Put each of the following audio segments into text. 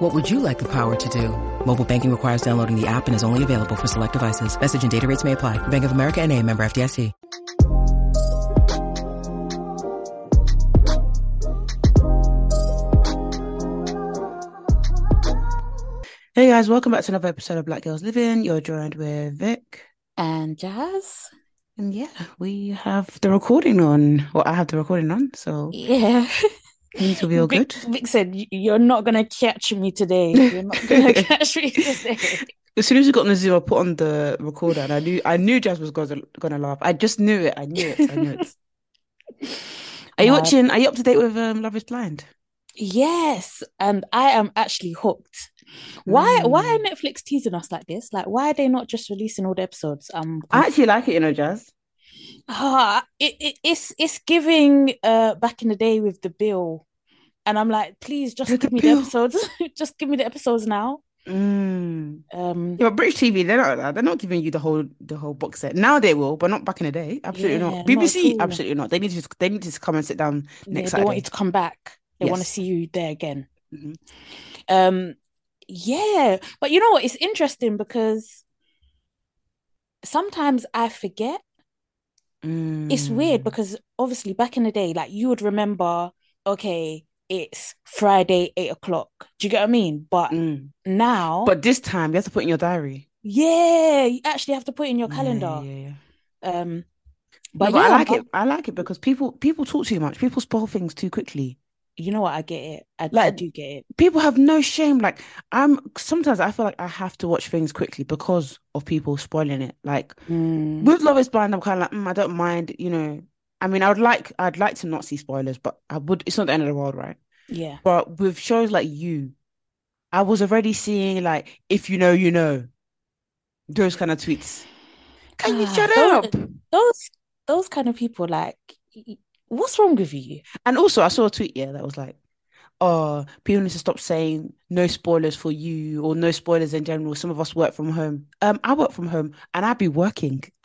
What would you like the power to do? Mobile banking requires downloading the app and is only available for select devices. Message and data rates may apply. Bank of America and a member FDIC. Hey guys, welcome back to another episode of Black Gals Livin'. You're joined with Vic. and Jas. And yeah, we have the recording on. Well, I have the recording on, so Yeah. things will be all Vic, good. Vic said, You're not going to catch me today. You're not going to catch me today. As soon as we got on the Zoom, I put on the recorder and I knew I knew Jas was gonna gonna laugh. I just knew it. I knew it. I knew it. Are you watching? Are you up to date with um, Love Is Blind? Yes. And I am actually hooked. Why why are Mm. Netflix teasing us like this? Like, why are they not just releasing all the episodes? Um, I actually like it, you know, Jas. Ah, it, it, it's it's giving uh back in the day with the bill. And I'm like, please just give me Bill. the episodes. Just give me the episodes now. Mm. Um, Yeah, but British TV, they're not. They're not giving you the whole the whole box set. Now they will, but not back in the day. Absolutely Yeah, not. not BBC, all. absolutely not. They need to just, they need to come and sit down next. yeah, they want you to come back. They want to see you there again. Mhm. Um, yeah, but you know what? It's interesting because sometimes I forget. It's weird Mm. because obviously back in the day, like you would remember, okay, it's Friday, eight o'clock. Do you get what I mean? But Mm. now, But this time you have to put in your diary. yeah, you actually have to put in your calendar. yeah, yeah. Um, No, but but I like I'm- it. I like it because people people talk too much. People spoil things too quickly. You know what? I get it. I, I Like- do get it. People have no shame. Like I'm sometimes I feel like I have to watch things quickly because of people spoiling it. Like Mm, with Love Is Blind, I'm kind of like mm, I don't mind. You know, I mean, I would like I'd like to not see spoilers, but I would. It's not the end of the world, right? yeah. But with shows like you, I was already seeing like if you know, you know, those kind of tweets. Can you Ah, shut those- up? Those those kind of people, like, what's wrong with you? And also, I saw a tweet, yeah, that was like, oh, people need to stop saying no spoilers for you or no spoilers in general. Some of us work from home. Um, I work from home and I'd be working.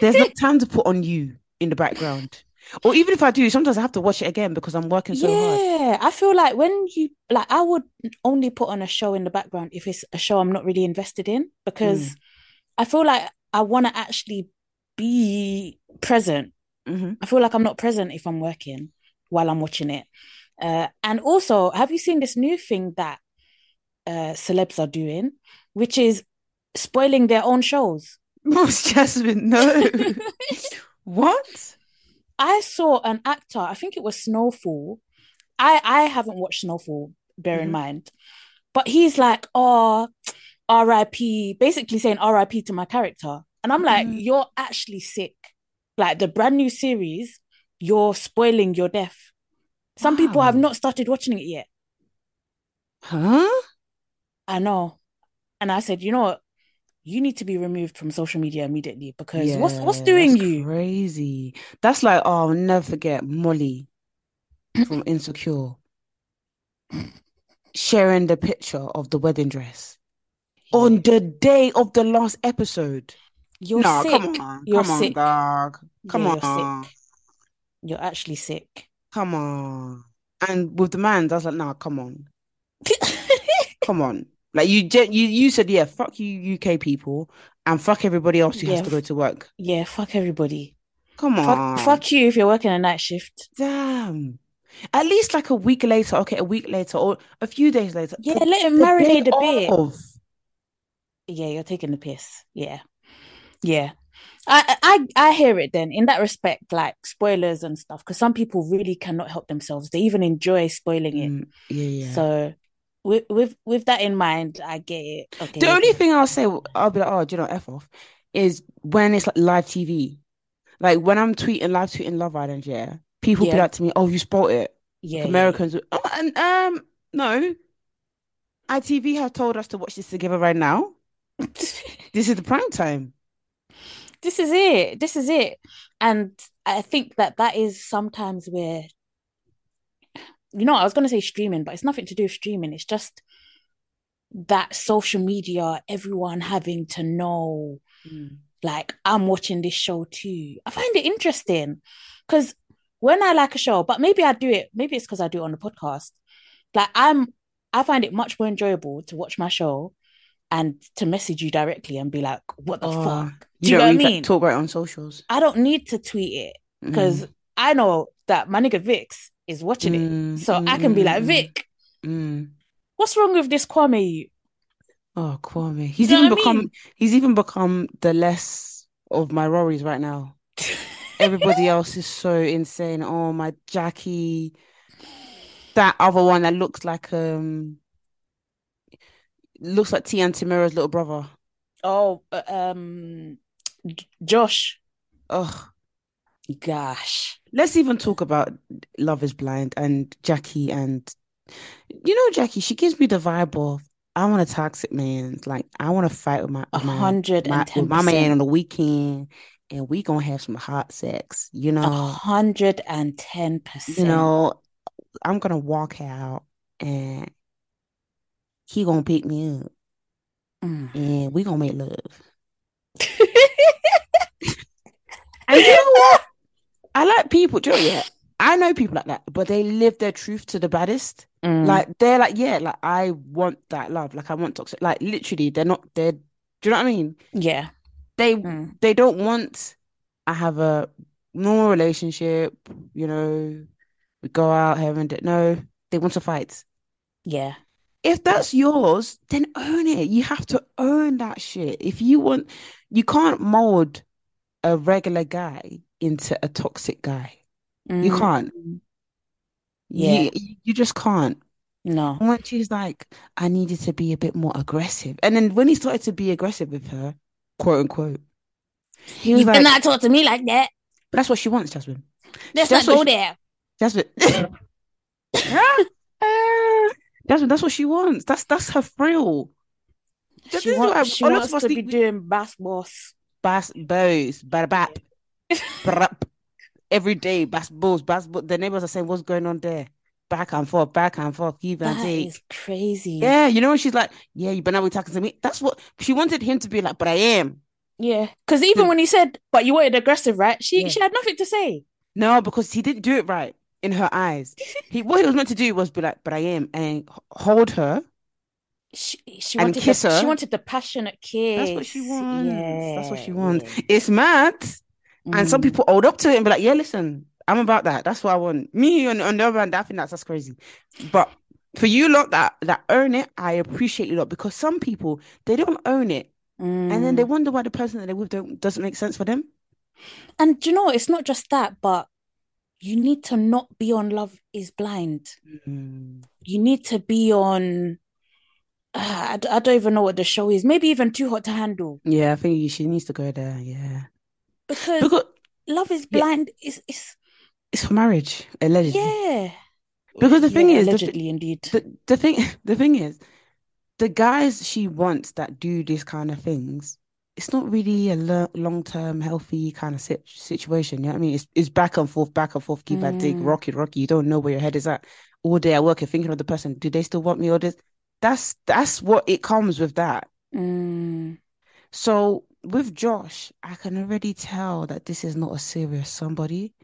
There's no time to put on you in the background. Or even if I do, sometimes I have to watch it again because I'm working so hard. Yeah, I feel like when you like, I would only put on a show in the background if it's a show I'm not really invested in because I feel like I want to actually be present. Hmm I feel like I'm not present if I'm working while I'm watching it. Uh, and also, have you seen this new thing that uh, celebs are doing, which is spoiling their own shows? Most Jasmine, no. What? I saw an actor, I think it was Snowfall. I I haven't watched Snowfall, bear in Mhm. mind. But he's like, oh, RIP, basically saying RIP to my character. And I'm like, Mhm. you're actually sick. Like the brand new series, you're spoiling your death. Some people have not started watching it yet. Huh? I know. And I said, you know what? You need to be removed from social media immediately because what's what's doing that's you? Crazy. That's like, oh, I'll never forget Molly from Insecure sharing the picture of the wedding dress on the day of the last episode. You're no, sick. come on, You're come on, sick. dog. Come Yeah, you're on, sick. You're actually sick. come on. And with the man, I was like, nah, come on, come on. Like you, you, you said, yeah, fuck you, UK people, and fuck everybody else who has to go to work. Yeah, fuck everybody. Come on, Fuck, fuck you if you're working a night shift. Damn. At least like a week later, okay, a week later or a few days later. Yeah, let him marinate a bit. Yeah, you're taking the piss. Yeah. Yeah. I I I hear it then in that respect, like spoilers and stuff, because some people really cannot help themselves. They even enjoy spoiling it. Mm, yeah, yeah. So with with with that in mind, I get it. Okay. the only thing I'll say, I'll be like, oh, do you know, F off, is when it's like live TV. Like when I'm tweeting, live tweeting Love Island, yeah, people be Yeah. like to me, oh, you spoiled it. yeah, yeah, Americans, oh, and um, no. ITV have told us to watch this together right now. This is the prime time. This is it. This is it. And I think that that is sometimes where, you know, I was going to say streaming, but it's nothing to do with streaming. It's just that social media, everyone having to know, Mm. like, I'm watching this show too. I find it interesting because when I like a show, but maybe I do it, maybe it's because I do it on the podcast. Like, I'm, I find it much more enjoyable to watch my show and to message you directly and be like, what the Oh, fuck? You Do you know what I mean? talk about it on socials I don't need to tweet it because Mm. I know that my nigga Vix is watching it. Mm, So mm, I can be like, mm, Vic, mm. what's wrong with this Kwame? Oh, Kwame. He's even become mean? he's even become the less of my Rorys right now. Everybody else is so insane. Oh, my Jackie. That other one that looks like um looks like T and Tamera's little brother. Oh, uh, um, J- Josh. Oh Gosh. Let's even talk about Love is Blind and Jackie and you know Jackie, she gives me the vibe of I want a toxic man. Like I want to fight with my A with my, hundred my and my man on the weekend and we gonna have some hot sex, you A know. hundred and ten You percent. know, I'm gonna walk out and he gonna pick me up Mm. and we gonna make love. And you know what? I like people, do you know, yeah. I know people like that, but they live their truth to the baddest. Mm. Like they're like, yeah, like I want that love. Like I want toxic. Like literally, they're not. They're. Do you know what I mean? yeah. They Mm. they don't want. I have a normal relationship. You know, we go out having it. No, they want to fight. Yeah. If that's yours, then own it. You have to own that shit. If you want, you can't mold a regular guy into a toxic guy. You Mm. can't. Yeah. You you just can't. No. And when she's like, I needed to be a bit more aggressive. And then when he started to be aggressive with her, quote unquote, he was You like, cannot talk to me like that. that's what she wants, Jasmine. Let's That's not what go she- there. Jasmine. Jasmine, that's what she wants. That's that's her thrill. She why she wants to be we- doing bass boss. Bass bows, bap, brap, every day, bass balls, bass balls. The neighbors are saying, What's going on there? Back and forth, back and forth, give and That take. is crazy. Yeah, you know, when she's like, Yeah, you better not be talking to me. That's what she wanted him to be like, but I am. Yeah. Because even The- when he said, but you wanted aggressive, right? She Yeah. she had nothing to say. No, because he didn't do it right in her eyes. He what he was meant to do was be like, but I am, and hold her. She she And wanted kiss the, she wanted the passionate kiss. That's what she wants. That's what she wants. yeah. It's mad. And some Mm. people hold up to it and be like, yeah, listen, I'm about that. That's what I want. Me on, on the other hand, I think that's, that's crazy. But for you lot that that own it, I appreciate you lot because some people they don't own it. And then they Mm. wonder why the person that they're with don't, doesn't make sense for them. And you know, it's not just that, but you need to not be on Love is Blind. You need to be on. Uh, I, d- I don't even know what the show is. Maybe even Too Hot to Handle. Yeah, I think she needs to go there. Yeah. Because Because Love is Yeah. Blind is is it's for marriage, allegedly. yeah. Because the thing Yeah, is, the, allegedly indeed. the, the thing the thing is, the guys she wants that do these kind of things, it's not really a lo- long-term healthy kind of sit- situation. You know what I mean? It's it's back and forth, back and forth, keep and take, Mm. rocky, rocky. You don't know where your head is at. All day at work, you're thinking of the person. Do they still want me or this? That's that's what it comes with that. Mm, So with Josh, I can already tell that this is not a serious somebody.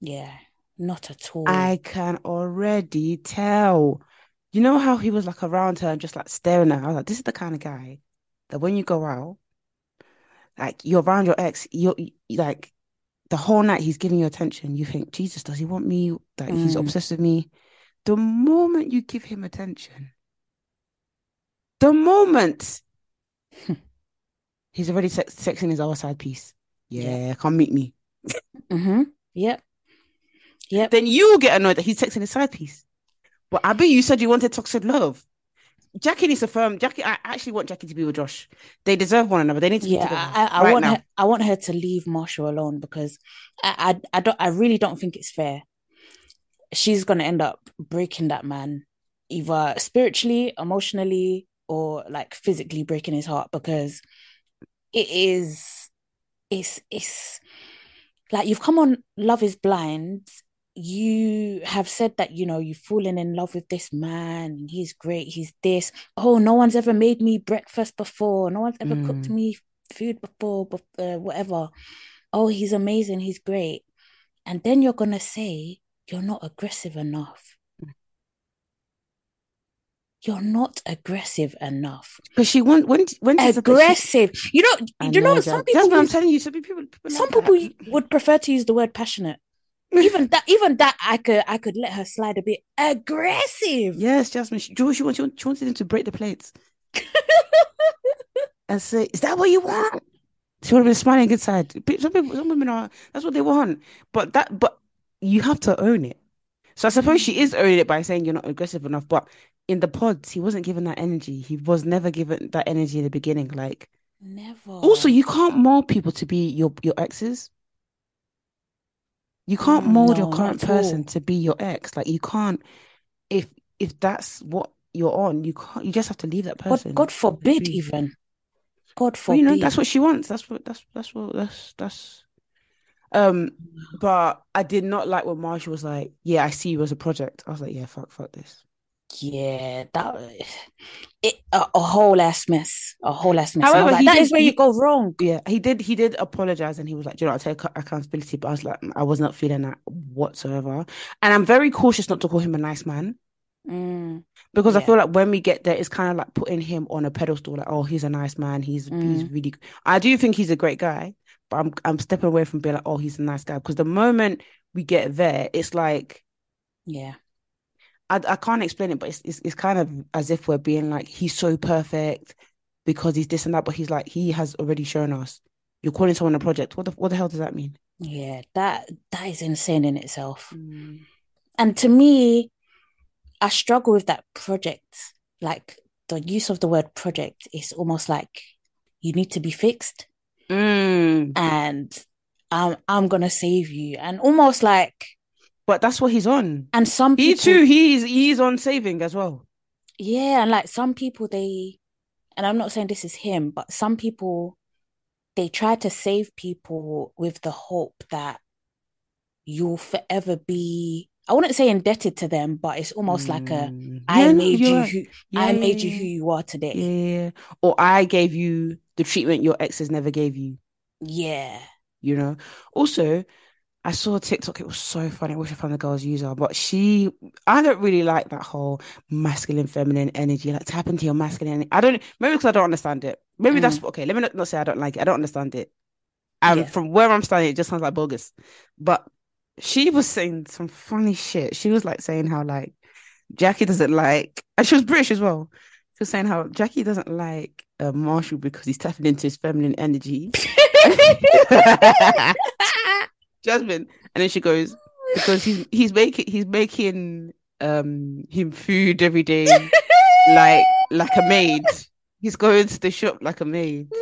yeah, not at all. I can already tell. You know how he was like around her and just like staring at her? I was like, this is the kind of guy that when you go out, like you're around your ex, you're like the whole night he's giving you attention. You think, Jesus, does he want me? Like he's Mm. obsessed with me. The moment you give him attention, the moment he's already sex sexing his other side piece. Yeah. Yeah, come meet me. hmm Yep. Yep. then you get annoyed that he's texting his side piece. But I bet you said you wanted toxic love. Jackie needs to firm. Jackie, I actually want Jackie to be with Josh. They deserve one another. They need to be Yeah, together I, I right want now. her. I want her to leave Marshall alone because I, I, I don't. I really don't think it's fair. She's gonna end up breaking that man, either spiritually, emotionally, or like physically breaking his heart because it is it's it's like you've come on Love is Blind. You have said that you know you've fallen in love with this man. He's great. He's this. Oh, no one's ever made me breakfast before. No one's ever cooked Mm. me food before. But uh, whatever. Oh, he's amazing. He's great. And then you're gonna say you're not aggressive enough. You're not aggressive enough. Because she went when when that she- Aggressive. You know. I You know. know, Some people. That's what I'm telling you. Some people, people some like people that. would prefer to use the word passionate. Even that, even that, I could, I could let her slide a bit aggressive. Yes, Jasmine. She, she, want- she, want- she wanted him to break the plates and say, "Is that what you want?" She would have been smiling inside. Some people, some women are. That's what they want. But that, but you have to own it. So I suppose mm. she is owning it by saying you're not aggressive enough. But in the pods, he wasn't given that energy. He was never given that energy in the beginning. Like, Never. also, you can't mold people to be your your exes. You can't Mm, mold your current person to be your ex. Like, you can't. If if that's what you're on, you can't. You just have to leave that God, person. God forbid, be. even. God Well, forbid. you know, that's what she wants. That's what that's that's what that's that's um but I did not like when Marshall was like, Yeah, I see you as a project. I was like, Yeah, fuck, fuck this. Yeah, that it a, a whole ass mess, a whole ass mess. However, like, that did- is where he- you go wrong. Yeah, he did he did apologize and he was like, Do you know, I take accountability, but I was like, I was not feeling that whatsoever. And I'm very cautious not to call him a nice man. Mm, Because I feel like when we get there, it's kind of like putting him on a pedestal, like, oh, he's a nice man. He's he's Mm. really. I do think he's a great guy, but I'm I'm stepping away from being like, oh, he's a nice guy. Because the moment we get there, it's like yeah, I I can't explain it, but it's it's, it's kind of as if we're being like he's so perfect because he's this and that, but he's like he has already shown us. You're calling someone a project. What the what the hell does that mean? yeah. That that is insane in itself. And to me, I struggle with that project. Like the use of the word project is almost like you need to be fixed Mm. and I'm I'm gonna save you. And almost like But that's what he's on. and some people, He too. He's he's on saving as well. yeah, and like some people they and I'm not saying this is him, but some people they try to save people with the hope that you'll forever be I wouldn't say indebted to them, but it's almost like a Mm. I Yeah, made you who Yeah, I made you who you are today. Yeah. Or I gave you the treatment your exes never gave you, Yeah. you know? Also, I saw a TikTok, it was so funny. I wish I found the girl's user, but she, I don't really like that whole masculine, feminine energy, like tap into your masculine. I don't, maybe because I don't understand it. Maybe that's okay. Let me not, not say I don't like it. I don't understand it. And Yeah. from where I'm standing, it just sounds like bogus. But she was saying some funny shit. She was like saying how like Jackie doesn't like, and she was British as well. She was saying how Jackie doesn't like uh, Marshall because he's tapping into his feminine energy. Jasmine, and then she goes because he's he's making he's making um him food every day like like a maid. He's going to the shop like a maid,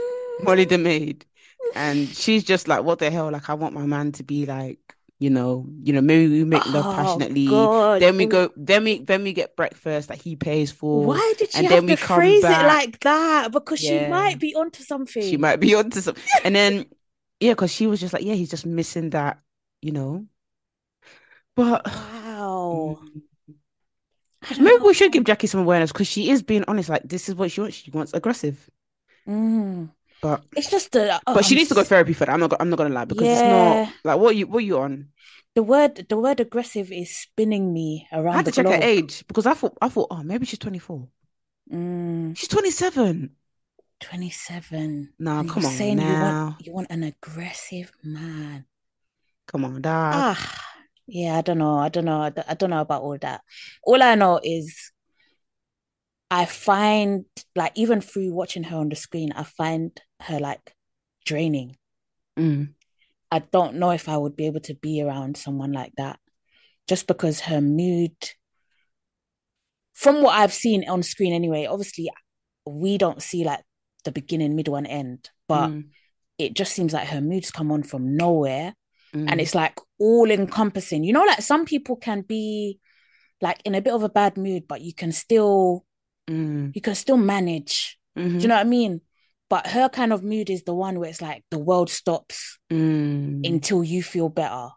Molly the maid, and she's just like, what the hell? Like I want my man to be like, you know, you know, maybe we make love Oh, passionately. God. Then we go, then we then we get breakfast that he pays for. Why did she and have then we to come phrase back. it like that? Because she might be onto something. She might be onto something. And then, yeah, because she was just like, yeah, he's just missing that, you know. But Wow. maybe know. we should give Jackie some awareness because she is being honest. Like, this is what she wants. She wants aggressive. Mm. But It's just the but she um, needs to go therapy for that. I'm not. I'm not gonna lie because it's not like what you what you on. the word the word aggressive is spinning me around. I had the to check her age because I thought I thought oh maybe she's 24. Mm, She's 27. 27. Nah, And come you're on saying you now. want you want an aggressive man. Come on, dad. Ah, yeah, I don't know. I don't know. I don't, I don't know about all that. All I know is I find like even through watching her on the screen, I find her like draining. Mm. I don't know if I would be able to be around someone like that just because her mood, from what I've seen on screen anyway, obviously we don't see like the beginning, middle, and end, but Mm. it just seems like her moods come on from nowhere Mm. and it's like all encompassing. You know, like some people can be like in a bit of a bad mood, but you can still Mm. you can still manage. Do Mhm. you know what I mean? But her kind of mood is the one where it's like the world stops Mm. until you feel better.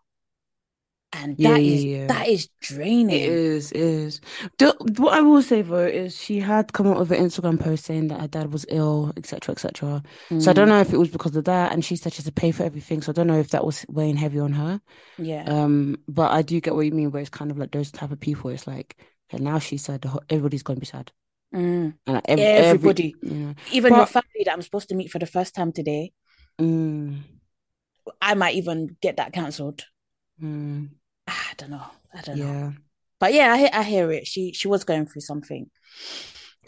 And Yeah, that is yeah. that is draining. It is, it is. The, what I will say though is she had come up with an Instagram post saying that her dad was ill, etc., etc. So I don't Mm, know if it was because of that, and she said she had to pay for everything. So I don't know if that was weighing heavy on her. yeah. Um, but I do get what you mean, where it's kind of like those type of people. It's like, and now she's sad. Everybody's gonna be sad, Mm. and like, ev- every, Everybody. you know, Even your family that I'm supposed to meet for the first time today, mm, I might even get that cancelled. mm, don't know. I don't know. yeah. But yeah, I hear, I hear it. She she was going through something.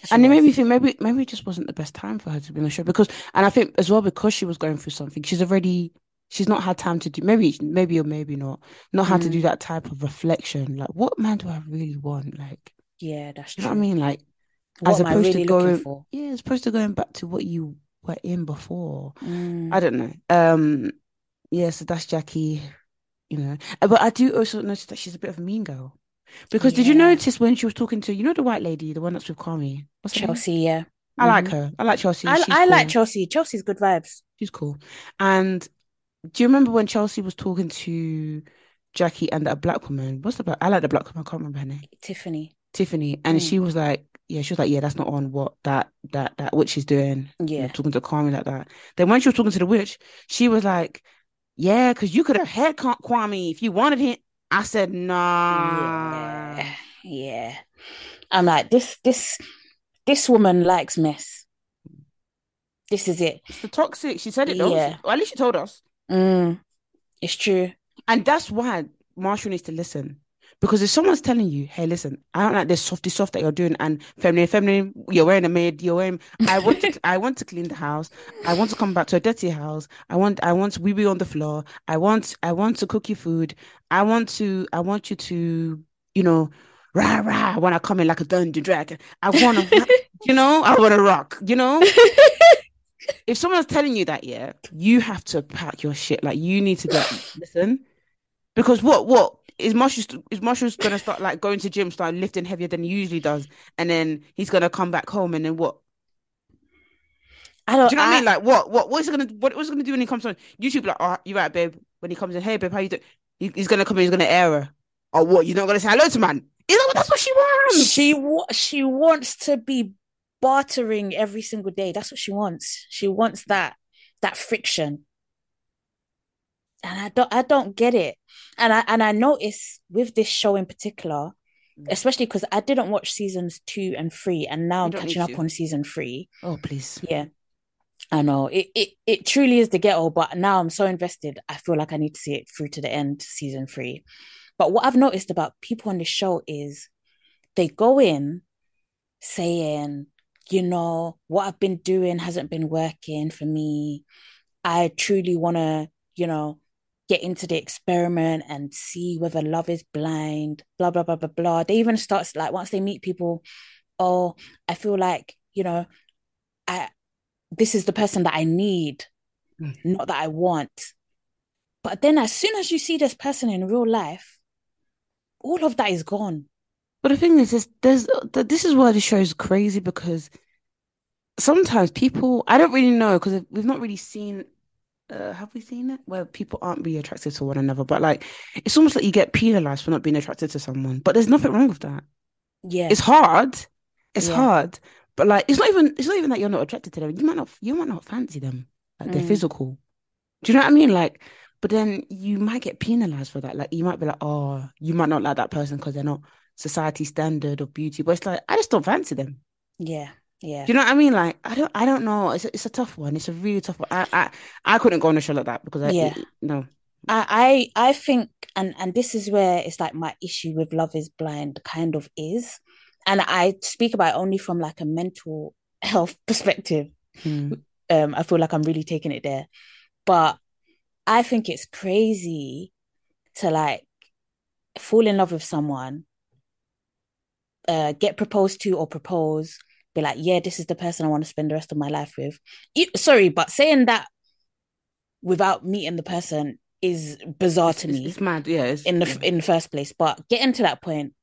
She And it made me think maybe maybe it just wasn't the best time for her to be on the show because and I think as well because she was going through something, she's already she's not had time to do maybe maybe or maybe not not had to Mm, do that type of reflection. Like what man do I really want? Like yeah, that's you know what I mean? Like What as opposed to really looking going for? yeah, as opposed to going back to what you were in before. Mm, I don't know. Um yeah, so that's Jackie, you know. Uh, But I do also notice that she's a bit of a mean girl. Because did you notice when she was talking to you know the white lady, the one that's with Kwame? What's? Chelsea, yeah. I like hmm her. I like Chelsea. I She's I like. Chelsea. Chelsea's good vibes. She's cool. And do you remember when Chelsea was talking to Jackie and that black woman? What's the black? I like the black woman. I can't remember her name. Tiffany. Tiffany. And Mm, she was like, yeah, she was like, yeah, that's not on what that that that witch is doing. You know, yeah. talking to Kwame like that. Then when she was talking to the witch, she was like, yeah, because you could have had Kwa- Kwame if you wanted him. I said, nah. Yeah. Yeah. I'm like, this this this woman likes mess. This is it. It's the toxic. She said it though. Yeah. or at least she told us. Mm, it's true. And that's why Marshall needs to listen. Because if someone's telling you, hey, listen, I don't like this softy soft that you're doing and feminine, feminine, you're wearing a maid, you're wearing I want to I want to clean the house. I want to come back to a dirty house. I want I want we be on the floor. I want I want to cook you food. I want to I want you to, you know, rah rah when I come in like a dungeon dragon. I wanna you know, I wanna rock, you know? If someone's telling you that, yeah, you have to pack your shit. Like you need to go listen. Because what what is Marshall is Marshall's gonna start like going to gym, start lifting heavier than he usually does, and then he's gonna come back home and then what? I don't Do you know what I, I mean? Like what what what is he gonna what what's he gonna do when he comes on? YouTube like, oh, you right, babe. When he comes in, hey babe, how you doing? He, he's gonna come in, he's gonna air her. Or what? You're not gonna say hello to man? Is that that's what she wants? she wa- she wants to be bartering every single day. That's what she wants. She wants that that friction. And I don't I don't get it. And I and I notice with this show in particular, Mm. especially because I didn't watch seasons two and three, and now I'm catching up on season three. Oh please. Yeah. I know it, it it truly is the ghetto, but now I'm so invested. I feel like I need to see it through to the end, season three. But what I've noticed about people on the show is they go in saying, you know, what I've been doing hasn't been working for me. I truly want to, you know, get into the experiment and see whether love is blind, blah, blah, blah, blah, blah. They even start like once they meet people, oh, I feel like, you know, I this is the person that I need, Mm. not that I want. But then as soon as you see this person in real life, all of that is gone. But the thing is, is there's th- this is why the show is crazy because sometimes people I don't really know because we've not really seen. Uh, have we seen it where people aren't really attracted to one another? But like, it's almost like you get penalized for not being attracted to someone. But there's nothing wrong with that. Yeah. It's hard. It's Yeah. hard. But like, it's not even. It's not even that you're not attracted to them. You might not. You might not fancy them. Like they're Mm. physical. Do you know what I mean? Like, but then you might get penalized for that. Like, you might be like, oh, you might not like that person because they're not society standard of beauty. But it's like, I just don't fancy them. Yeah. Yeah. Do you know what I mean? Like, I don't, I don't know. It's a, it's a tough one. It's a really tough one. I, I, I couldn't go on a show like that because I, Yeah. no. I, I I think and and this is where it's like my issue with Love is Blind kind of is. And I speak about it only from like a mental health perspective. Hmm. Um, I feel like I'm really taking it there. But I think it's crazy to like fall in love with someone, uh, get proposed to or propose, be like, yeah, this is the person I want to spend the rest of my life with. You, sorry, but saying that without meeting the person is bizarre to It's, me it's mad. Yeah. It's, in the yeah. in the first place. But getting to that point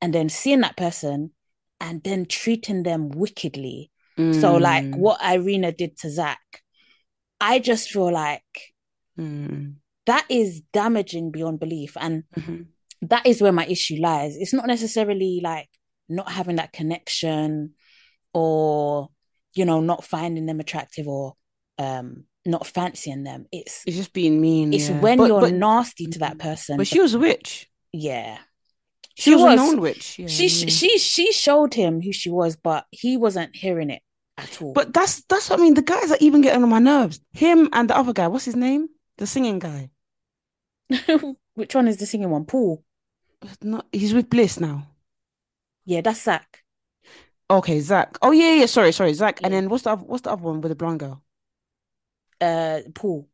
and then seeing that person and then treating them wickedly So like Mm, what Irina did to Zach, I just feel like mm, that is damaging beyond belief. And mhm. that is where my issue lies. It's not necessarily like not having that connection or, you know, not finding them attractive or um not fancying them. It's It's just being mean. it's yeah. when But- you're but- nasty to that person. But she was a witch. yeah. She, She was, was. a known witch. Yeah, she yeah. she she showed him who she was, but he wasn't hearing it at all. But that's that's what I mean. The guys are even getting on my nerves. Him and the other guy. What's his name? The singing guy. which one is the singing one? Paul. Not. He's with Bliss now. Yeah, that's Zach. Okay, Zach. Oh yeah, yeah. Sorry, sorry, Zach. And then what's the other, what's the other one with the blonde girl? Uh, Paul.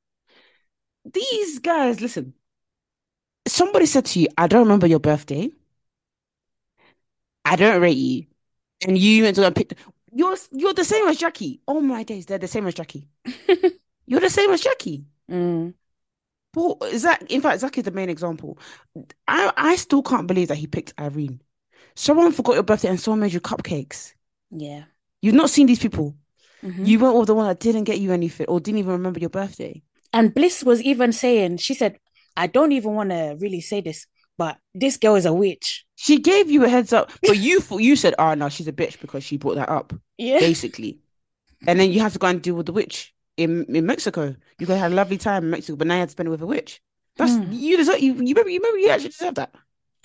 These guys, listen. Somebody said to you, "I don't remember your birthday. I don't rate you," and you went to go and pick. You're you're the same as Jackie. Oh my days, they're the same as Jackie. You're the same as Jackie. Mm, Paul, Zach, in fact, Zach is the main example. I, I still can't believe that he picked Irene. Someone forgot your birthday and someone made you cupcakes. yeah. You've not seen these people. Mhm. You went with the one that didn't get you anything or didn't even remember your birthday. And Bliss was even saying, she said, I don't even want to really say this, but this girl is a witch. She gave you a heads up, but you you said, "Oh no, she's a bitch" because she brought that up, Yeah. basically. and then you have to go and deal with the witch in in Mexico. You could have a lovely time in Mexico, but now you had to spend it with a witch. That's Hmm. you deserve. You, you remember? You remember? You actually deserve that.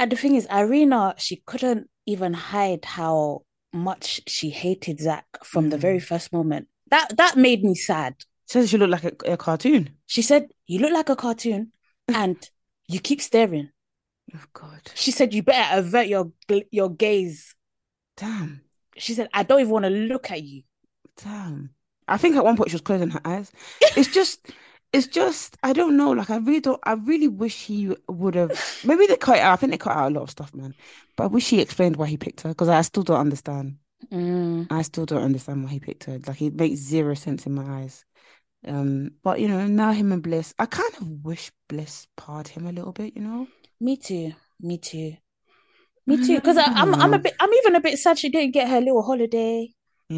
And the thing is, Irina, she couldn't even hide how much she hated Zach from the Mm. very first moment. That that made me sad. Says she looked like a, a cartoon. She said, You look like a cartoon and you keep staring. Oh God, She said, You better avert your your gaze. damn. She said, I don't even want to look at you. Damn. I think at one point she was closing her eyes. It's just, it's just, I don't know. Like, I really don't, I really wish he would have, maybe they cut out. I think they cut out a lot of stuff, man. But I wish he explained why he picked her because I still don't understand. Mm, I still don't understand why he picked her. Like, it makes zero sense in my eyes. Um, but you know, now him and Bliss, I kind of wish Bliss parred him a little bit, you know? me too. Me too. Me too. Because I'm I'm a bit I'm even a bit sad she didn't get her little holiday.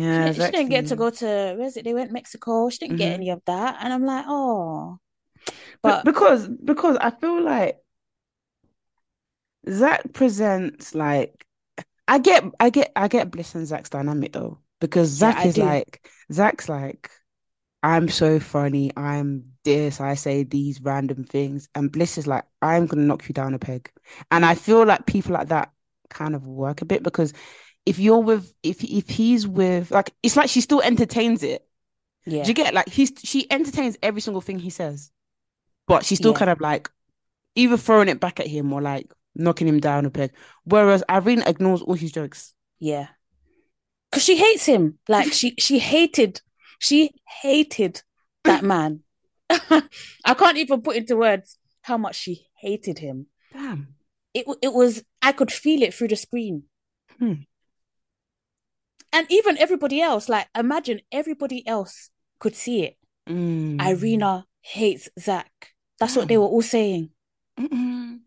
She Yeah, didn't, she didn't get to go to where's it? They went Mexico. She didn't get Mhm. any of that. And I'm like, oh. But But because because I feel like Zach presents like I get I get I get Bliss and Zach's dynamic though because Zach I is do. like Zach's like I'm so funny I'm this I say these random things and Bliss is like I'm gonna knock you down a peg and I feel like people like that kind of work a bit because if you're with if if he's with like it's like she still entertains it yeah. do you get like he's she entertains every single thing he says, but she's still Yeah. kind of like either throwing it back at him or like knocking him down a peg. Whereas Irene ignores all his jokes. Yeah. Cause she hates him. Like she she hated she hated that man. I can't even put into words how much she hated him. Damn. It it was I could feel it through the screen. Hmm. And even everybody else, like imagine everybody else could see it. Mm. Irina hates Zach. That's what they were all saying. Mm-mm.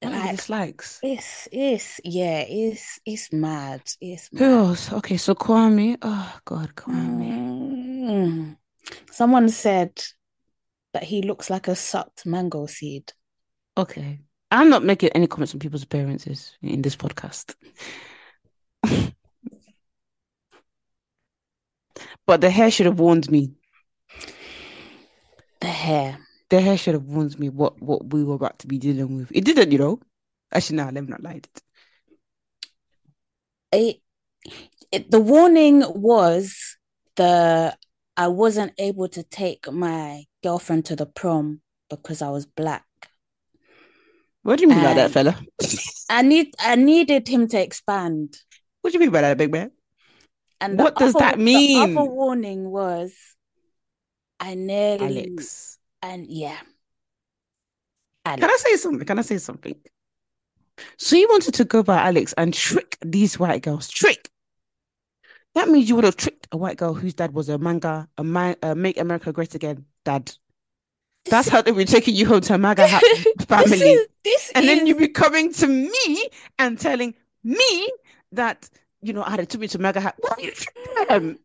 What are the Like dislikes? it's it's yeah, it's it's mad. It's Who mad. else? Okay, so Kwame. Oh God, Kwame. Mm. Someone said that he looks like a sucked mango seed. Okay. I'm not making any comments on people's appearances in this podcast. But the hair should have warned me. The hair. The hair should have warned me what what we were about to be dealing with. It didn't, you know. Actually, no, let me not lie. It. It, it, the warning was the I wasn't able to take my girlfriend to the prom because I was black. What do you mean by that, fella? I need I needed him to expand. What do you mean by that, big man? And What does other- that mean? The other warning was I nearly Alex. and yeah. Alex. Can I say something? Can I say something? So you wanted to go by Alex and trick these white girls. Trick. That means you would have tricked a white girl whose dad was a manga, a man, uh, make America great again, dad. That's how they were taking you home to a MAGA family. This is this and then you'd be coming to me and telling me that you know, I had took me to MAGA hat. Why are you them?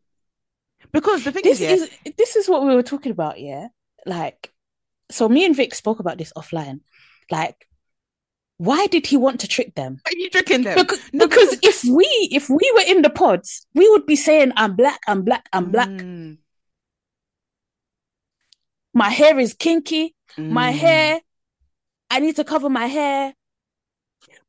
Because the thing This is, yeah, is this is what we were talking about, yeah. Like, so me and Vic spoke about this offline. Like, why did he want to trick them? are you tricking them? Because, No, because if we if we were in the pods, we would be saying, "I'm black, I'm black, I'm black. Mm, My hair is kinky. My mm. hair, I need to cover my hair."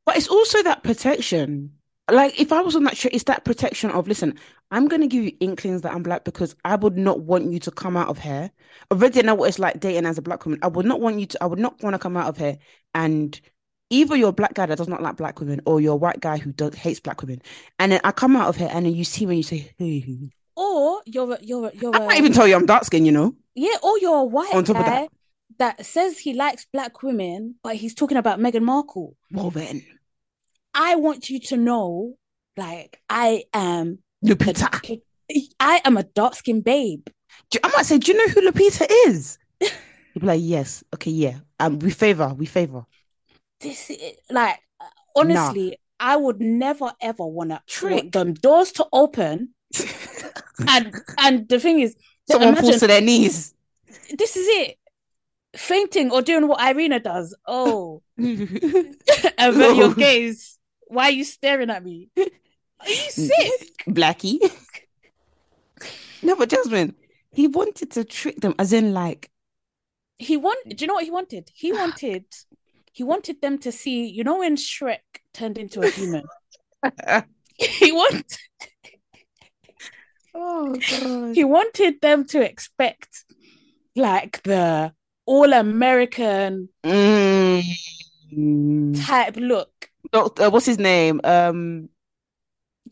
But it's also that protection. Like if I was on that show, it's that protection of listen, I'm gonna give you inklings that I'm black because I would not want you to come out of here. Already know what it's like dating as a black woman. I would not want you to, I would not want to come out of here and either you're a black guy that does not like black women or you're a white guy who does hates black women. And then I come out of here and then you see when you say, hey, Or you're a- you're a- you're I might even tell you I'm dark skinned, you know. yeah, or you're a white On top of that. that says he likes black women, but he's talking about Meghan Markle. Well then, I want you to know, like, I am Lupita. I am a dark skinned babe. Do- I might say, do you know who Lupita is? You'd be like, yes, okay, yeah. Um, we favor, we favor. This is like honestly, I would never ever want to Trick. them doors to open. And and the thing is, Someone imagine falls to their knees. this is it. Fainting or doing what Irina does. Oh, avert your Oh. gaze. Why are you staring at me? Are you sick? Blackie. no, but Jasmine, he wanted to trick them, as in, like, He want. Do you know what he wanted? He wanted. He wanted them to see. You know when Shrek turned into a human. he wanted oh god, He wanted them to expect like the all American Mm. type look. Doctor, what's his name? Um,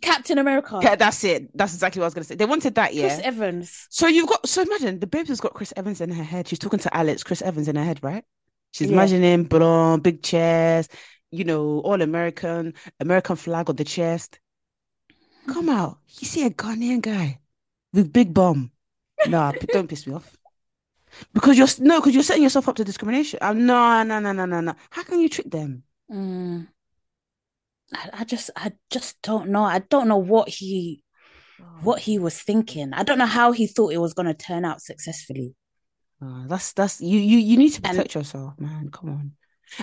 Captain America. yeah, that's it. That's exactly what I was gonna say. They wanted that, yeah. Chris Evans. So you've got so imagine the babe has got Chris Evans in her head. She's talking to Alex, Chris Evans in her head, right? She's Yeah. imagining blonde, big chest, you know, all American, American flag on the chest. Come out. You see a Ghanaian guy with big bum. Nah, don't piss me off. Because you're no, because you're setting yourself up to discrimination. Uh, no, no, no, no, no, no. How can you trick them? Mm. I, I just I just don't know. I don't know what he what he was thinking. I don't know how he thought it was gonna turn out successfully. Uh, that's that's you you you need to And- protect yourself, man. Come on.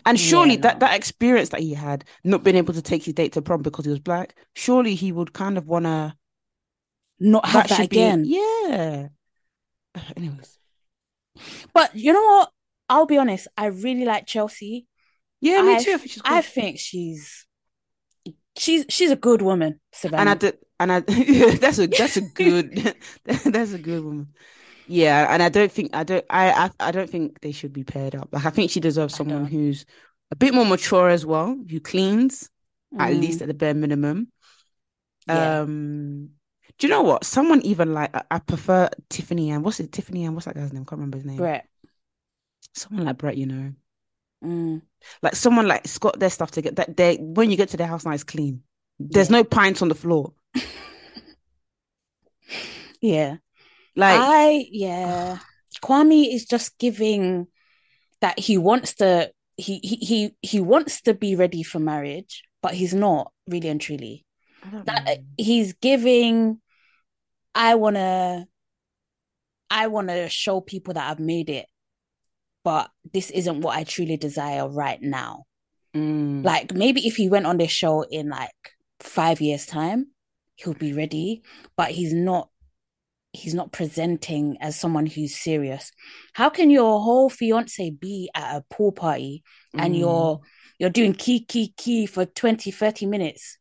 And surely Yeah, that no. that experience that he had, not being able to take his date to prom because he was black, surely he would kind of wanna Not have that, be- again. yeah. Uh, Anyways, But you know what? I'll be honest, I really like Chelsea. yeah, me I too. I think she's I think she's she's she's a good woman, Savannah. and I did, and I that's a that's a good that's a good woman. Yeah, and I don't think I don't I I, I don't think they should be paired up. Like I think she deserves someone who's a bit more mature as well, who cleans at Mm, least at the bare minimum. yeah. Um, do you know what? Someone even like I, I prefer Tiffany and what's it? Tiffany and what's that guy's name? I can't remember his name. Brett. Someone like Brett, you know, Mm, like someone like got their stuff to get that they when you get to their house now it's clean. There's Yeah. no pints on the floor. yeah. Like I yeah. Kwame is just giving that he wants to he he he, he wants to be ready for marriage, but he's not really and truly. That know. he's giving I wanna I wanna show people that I've made it, but this isn't what I truly desire right now. Mm. Like maybe if he went on this show in like five years' time, he'll be ready, but he's not he's not presenting as someone who's serious. How can your whole fiance be at a pool party and Mm. you're you're doing key key key for 20 30 minutes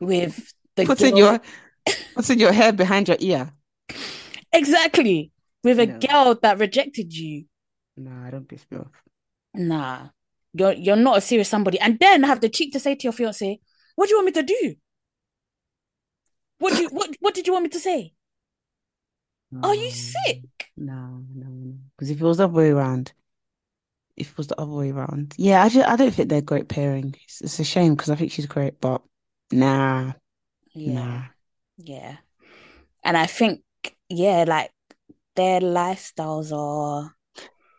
with the putting girl- your putting your hair behind your ear. exactly with a No. girl that rejected you. Nah, I don't piss me off. Nah. You're you're not a serious somebody. And then have the cheek to say to your fiance, what do you want me to do? What do you what what did you want me to say? Are you sick? No, no, no. Because if it was the other way around, if it was the other way around, yeah, I just I don't think they're great pairing. It's, it's a shame because I think she's great, but nah, Yeah. nah. Yeah. And I think, yeah, like their lifestyles are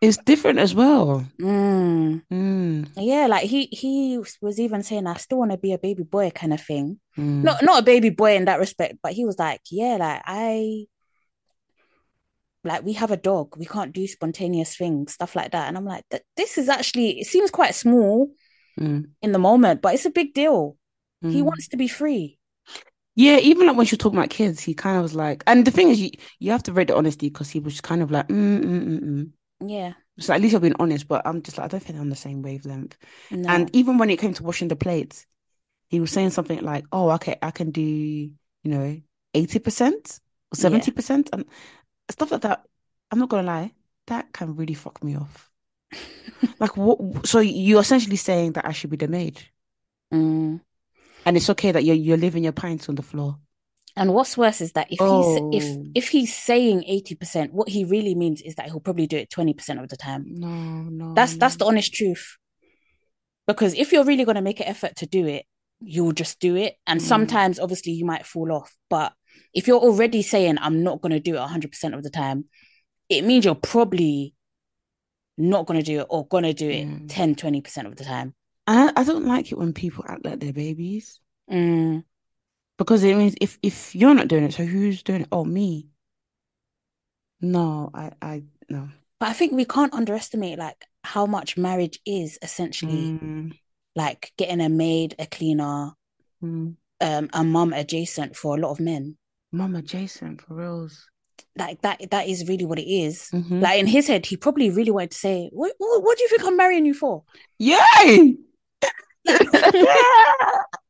It's different as well. mm, Mm. Yeah, like he he was even saying, I still want to be a baby boy kind of thing. Mm. Not not a baby boy in that respect, but he was like, yeah, like I like we have a dog, we can't do spontaneous things, stuff like that. And I'm like, th- this is actually it seems quite small Mm. in the moment, but it's a big deal. He Mm. wants to be free. Yeah, even like when she was talking about kids, he kind of was like, and the thing is, you you have to rate the honesty because he was kind of like, mm, mm, mm, mm. Yeah. So at least you're being honest, but I'm just like, I don't think they're on the same wavelength. No. And even when it came to washing the plates, he was saying something like, "Oh, okay, I can do, you know, eighty percent or seventy percent, and stuff like that." I'm not gonna lie, that can really fuck me off. Like, what? So you're essentially saying that I should be the maid, Mm. and it's okay that you're you're leaving your pints on the floor. And what's worse is that if he's if Oh. if he's saying 80%, what he really means is that he'll probably do it 20% of the time. No, no, That's that's the honest truth. Because if you're really going to make an effort to do it, you'll just do it. And Mm. sometimes obviously you might fall off, but if you're already saying I'm not going to do it 100% of the time, it means you're probably not going to do it or going to do it Mm. 10 20% of the time. I I don't like it when people act like they're babies Mm. Because it means if if you're not doing it, so who's doing it? Oh, me. No, I I no. But I think we can't underestimate like how much marriage is essentially Mm, like getting a maid, a cleaner, mm. um, a mum adjacent for a lot of men. Mama adjacent for reals. Like that that is really what it is. Mhm. Like in his head, he probably really wanted to say, "What, what, what do you think I'm marrying you for?" Yay!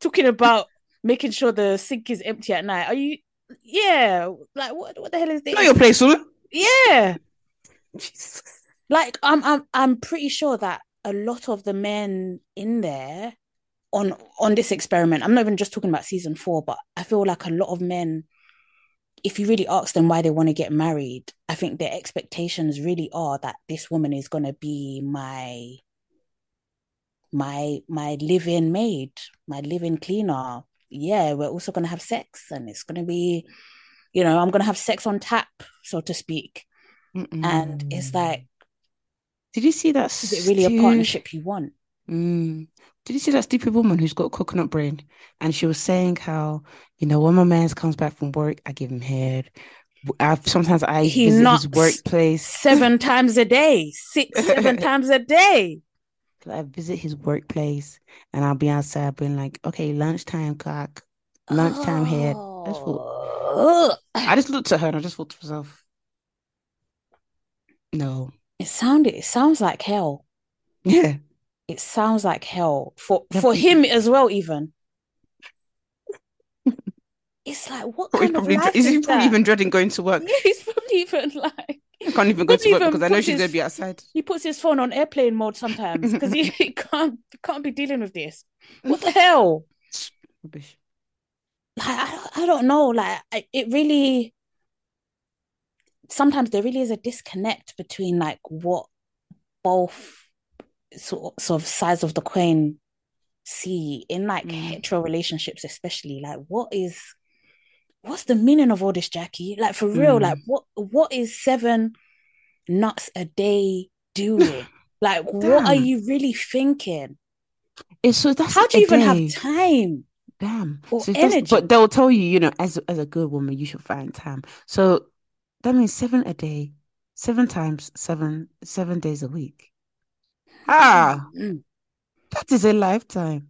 Talking about making sure the sink is empty at night. Are you? Yeah. Like what? What the hell is this? Not your place, woman. Yeah. Jesus. Like I'm I'm I'm pretty sure that a lot of the men in there on on this experiment, I'm not even just talking about season four, but I feel like a lot of men, if you really ask them why they want to get married, I think their expectations really are that this woman is gonna be my my my live-in maid, my live-in cleaner. Yeah, we're also gonna have sex and it's gonna be, you know, I'm gonna have sex on tap, so to speak. And it's like Did you see that? is it really a partnership you want? Mm. Did you see that stupid woman who's got coconut brain? And she was saying how, you know, when my man comes back from work, I give him head. I've sometimes I He visit his workplace. Seven times a day, six, seven times a day. I visit his workplace and I'll be outside being like, okay, lunchtime clock, lunchtime head. I just thought, I just looked at her and I just thought to myself, no. It sounded. It sounds like hell. Yeah. It sounds like hell for for him as well. Even it's like what kind of probably, life is he is probably that? even dreading going to work? Yeah, he's probably even like I can't even go to work because I know she's gonna be outside. he puts his phone on airplane mode sometimes because he, he can't can't be dealing with this. What the hell? Rubbish. like I, I don't know like I, it really sometimes there really is a disconnect between like what both sort, sort of sides of the coin see in like Mm. hetero relationships especially like what is what's the meaning of all this Jackie like for real Mm. like what what is seven nuts a day doing like what are you really thinking It's so that's how do you even day. have time Damn. or So energy? but they'll tell you, you know, as as a good woman, you should find time. So that means seven a day, seven times seven, seven days a week. Ah, Mm. that is a lifetime.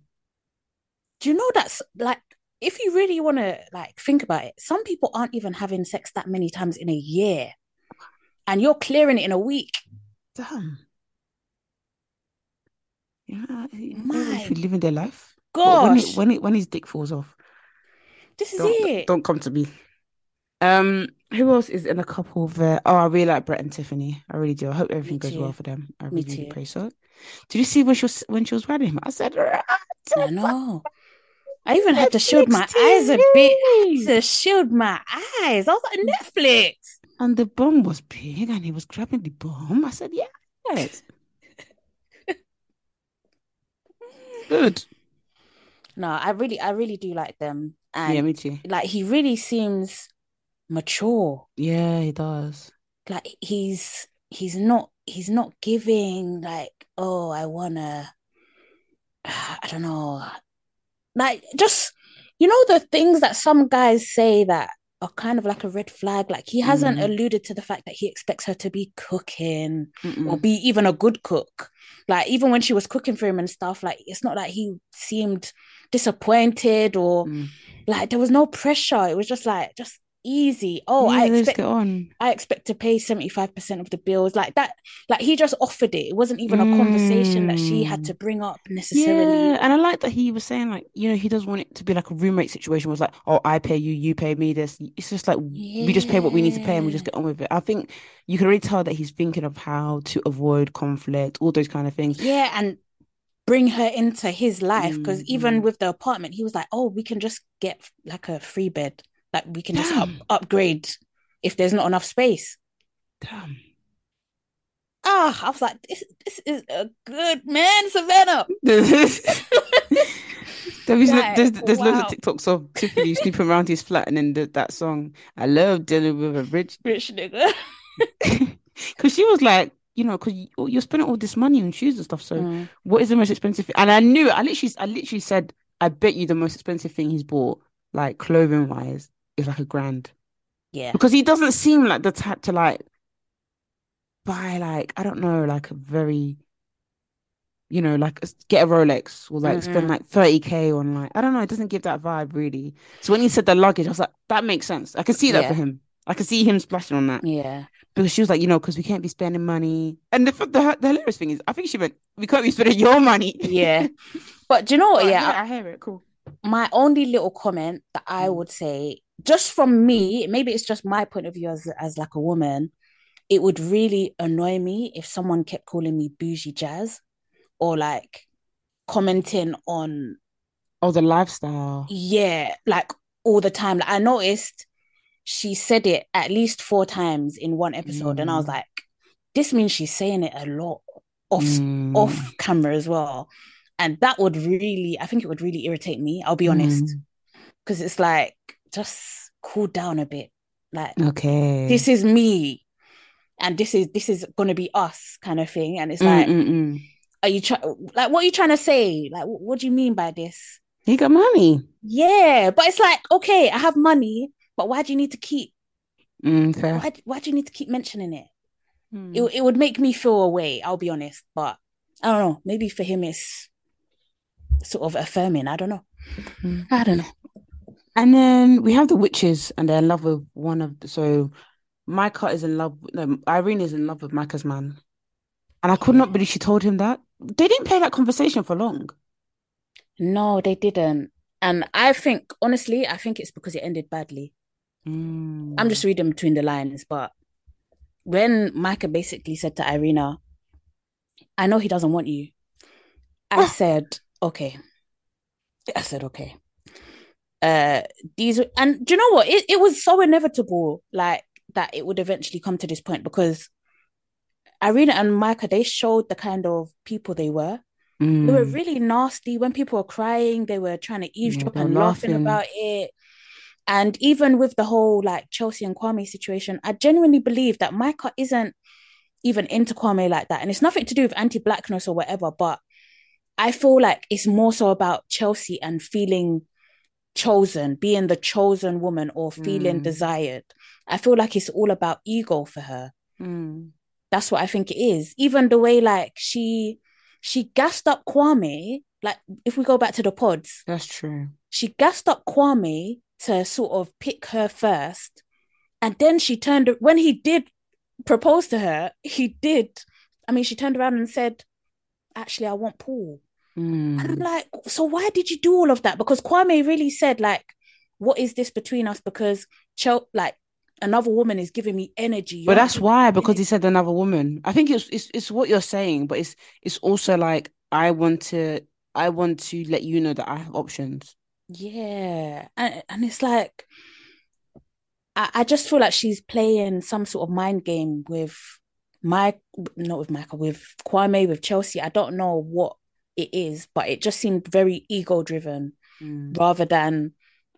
do you know that's like if you really want to like think about it some people aren't even having sex that many times in a year and you're clearing it in a week Damn. Yeah, My living their life. When gosh it, when it when his dick falls off, this is don't it don't come to me. Um, who else is in a couple there? Oh, I really like Brett and Tiffany. I really do. I hope everything goes well for them. I Me really, really pray so. Did you see when she was when she was riding him? I said, "Right, i know i even had to shield my eyes a bit to shield my eyes i was like netflix And the bum was big, and he was grabbing the bum. I said, "Yes, good." no i really i really do like them and yeah, me too. like he really seems mature Yeah, he does. like he's he's not he's not giving like, oh, I wanna, I don't know, like just you know the things that some guys say that are kind of like a red flag. Like he hasn't Mm. alluded to the fact that he expects her to be cooking Mm-mm. or be even a good cook. Like even when she was cooking for him and stuff, like it's not like he seemed disappointed or Mm. like there was no pressure. It was just like just easy. Oh, yeah, I expect. I expect to pay 75% of the bills. Like that, like he just offered it. It wasn't even a conversation that she had Mm. to bring up necessarily. Yeah, and I like that he was saying like, you know, he doesn't want it to be like a roommate situation. Where it's like, oh, I pay you, you pay me this. It's just like we just pay what we need to pay and we just get on with it. I think you can already tell that he's thinking of how to avoid conflict, all those kind of things. Yeah, and bring her into his life because even Mhm. with the apartment, he was like, "Oh, we can just get like a free bed. Like we can just up, upgrade if there's not enough space." Damn. Ah, I was like, "This, this is a good man, Savannah." There is there's there's loads of TikToks of Tiffany snooping around his flat and then the, that song, I love dealing with a rich Rich nigga. because she was like, you know, because you, you're spending all this money on shoes and stuff. So Mm. what is the most expensive? thing? And I knew, I literally, I literally said, I bet you the most expensive thing he's bought, like clothing wise, is like a grand Yeah. because he doesn't seem like the type to like buy like I don't know, like a very, you know, like get a Rolex or like spend Mhm. like 30k on like I don't know. It doesn't give that vibe really. So when he said the luggage, I was like, that makes sense. I can see that Yeah. for him. I can see him splashing on that Yeah. because she was like, you know, because we can't be spending money. And the, the the hilarious thing is, I think she meant we can't be spending your money. Yeah. But do you know what? Yeah, yeah, I hear it. Cool. my only little comment that I Mm. would say, just from me, maybe it's just my point of view as as like a woman, it would really annoy me if someone kept calling me bougie jazz or like commenting on Oh, the lifestyle. yeah, like all the time. Like I noticed she said it at least four times in one episode, and I was Mm. like, this means she's saying it a lot off Mm. off camera as well. And that would really, I think it would really irritate me. I'll be honest. Mm. Because it's like, just cool down a bit. Like, Okay. this is me. And this is this is gonna be us kind of thing. And it's Mm, like, mm, mm. are you trying like what are you trying to say? Like, wh- what do you mean by this? He got money. Yeah, but it's like, okay, I have money, but why do you need to keep Mm, why why do you need to keep mentioning it? Mm. It it would make me feel away, I'll be honest. But I don't know, maybe for him it's sort of affirming. I don't know. Mm. I don't know. And then we have the witches, and they're in love with one of the, so Micah is in love. No, Irene is in love with Micah's man, and I could not believe she told him that. They didn't play that conversation for long. No, they didn't. And I think, honestly, I think it's because it ended badly. Mm. I'm just reading between the lines, but when Micah basically said to Irina, I know he doesn't want you, I said, okay. I said, okay. Uh, these and do you know what? It it was so inevitable, like that it would eventually come to this point because Irina and Micah they showed the kind of people they were. They were Mm. really nasty when people were crying. They were trying to eavesdrop and laughing laughing. about it. And even with the whole like Chelsea and Kwame situation, I genuinely believe that Micah isn't even into Kwame like that. And it's nothing to do with anti-blackness or whatever, but I feel like it's more so about Chelsea and feeling chosen, being the chosen woman or feeling Mm. desired. I feel like it's all about ego for her. Mm. That's what I think it is. Even the way like she she gassed up Kwame, like if we go back to the pods, That's true. she gassed up Kwame to sort of pick her first. And then she turned when he did propose to her, he did. I mean, she turned around and said, Actually, I want Paul. And I'm Mm. like, so why did you do all of that? Because Kwame really said, like, what is this between us? Because Chel- like another woman is giving me energy. But that's why, because he said another woman. I think it's it's it's what you're saying, but it's it's also like I want to I want to let you know that I have options. Yeah. And, and it's like, I, I just feel like she's playing some sort of mind game with Mike, not with Michael, with Kwame, with Chelsea. I don't know what it is, but it just seemed very ego driven Mm. rather than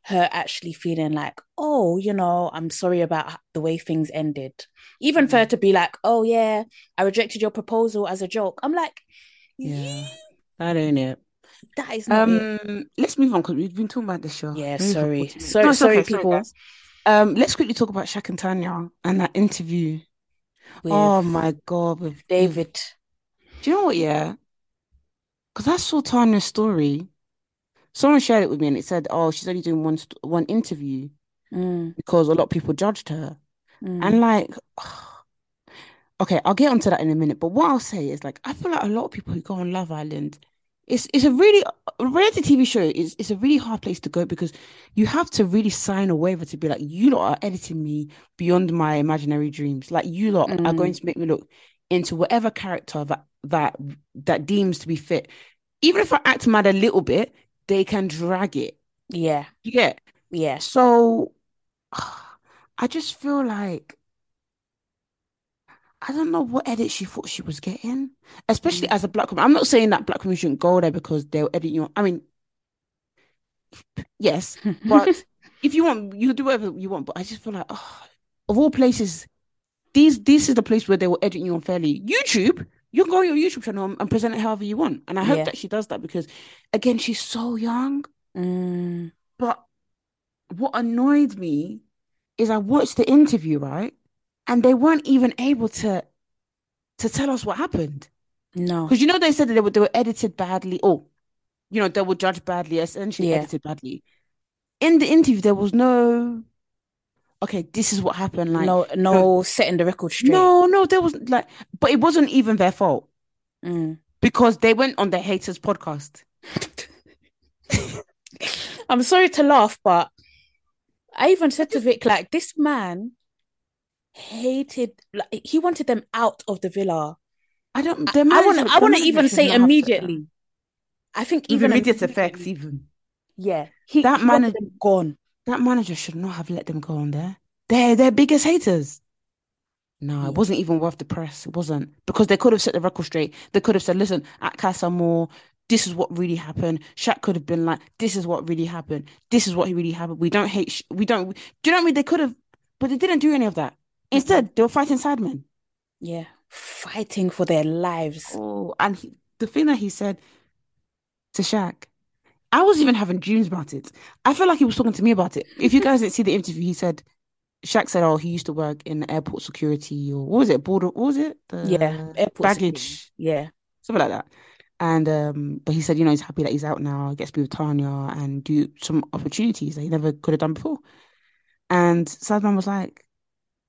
her actually feeling like, oh, you know, I'm sorry about the way things ended. Even for her Mm. to be like, oh yeah, I rejected your proposal as a joke. I'm like, Yeah. "You- That ain't it. that is not it. Um, let's move on because we've been talking about the show. Yeah, maybe sorry. Sorry- No, sorry, okay, people. guys. Um, let's quickly talk about Shaq and Tanya and that interview. With Oh my God, with with- David. Do you know what? Yeah, because I saw Tanya's story. Someone shared it with me, and it said, "Oh, she's only doing one st- one interview Mm, because a lot of people judged her." mm. And like, okay, I'll get onto that in a minute. But what I'll say is, like, I feel like a lot of people who go on Love Island, it's it's a really a reality TV show is it's a really hard place to go because you have to really sign a waiver to be like, you lot are editing me beyond my imaginary dreams. Like, you lot are Mm. going to make me look into whatever character that that that deems to be fit. Even if I act mad a little bit, they can drag it. Yeah, You get? yeah. So I just feel like I don't know what edit she thought she was getting, especially Mm. as a black woman. I'm not saying that black women shouldn't go there because they'll edit you. I mean, yes, but if you want, you do whatever you want. But I just feel like, oh, of all places, these this is the place where they will edit you unfairly. YouTube, you can go on your YouTube channel and- present it however you want. And I hope Yeah. that she does that because, again, she's so young. Mm, But what annoyed me is I watched the interview, right? And they weren't even able to to tell us what happened. no. Because you know they said that they were they were edited badly. Oh, you know, they were judged badly, essentially Yeah. edited badly. In the interview, there was no okay, this is what happened. Like no, no setting the record straight. no, no, there was like but it wasn't even their fault Mm. because they went on the haters podcast. I'm sorry to laugh, but I even said to Vic, like, this man hated, like, he wanted them out of the villa. I don't I, I want, I want to even say not have said that. immediately. I think even immediate effects, even. Yeah, he, That he manager- them gone. That manager should not have let them go on there. They're their biggest haters. No, it mm. wasn't even worth the press. It wasn't because they could have set the record straight. They could have said, "Listen, at Casa Amor, this is what really happened." Shaq could have been like, "This is what really happened. This is what he really happened. We don't hate. Sh- we don't." Do you know what I mean? They could have, but they didn't do any of that. Instead, they were fighting Sideman. Yeah, fighting for their lives. Oh, and he, the thing that he said to Shaq, I was even having dreams about it. I felt like he was talking to me about it. If you guys didn't see the interview, he said, Shaq said, "Oh, he used to work in airport security, or what was it? Border? What was it? The Yeah, airport baggage, security. Yeah, something like that." And um, but he said, you know, he's happy that he's out now, gets to be with Tanya and do some opportunities that he never could have done before. And Sideman was like,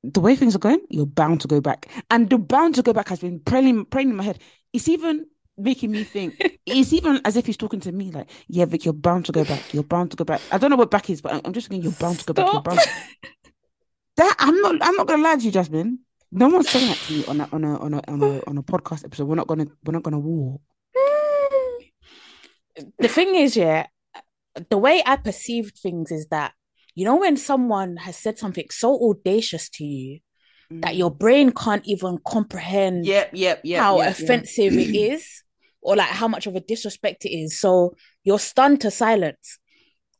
the way things are going, you're bound to go back. And the bound to go back has been praying, praying in my head. It's even making me think, it's even as if he's talking to me, like, yeah, Vic, you're bound to go back. You're bound to go back. I don't know what back is, but I'm- I'm just thinking you're bound to go back. You're bound to... That I'm not I'm not gonna lie to you, Jasmine. No one's saying that to me on a on a on a on a on a podcast episode. We're not gonna we're not gonna war. the thing is, yeah, the way I perceived things is that, you know, when someone has said something so audacious to you that mm. your brain can't even comprehend Yep, yep, yep. how yep, yep. offensive it is or like how much of a disrespect it is. So you're stunned to silence.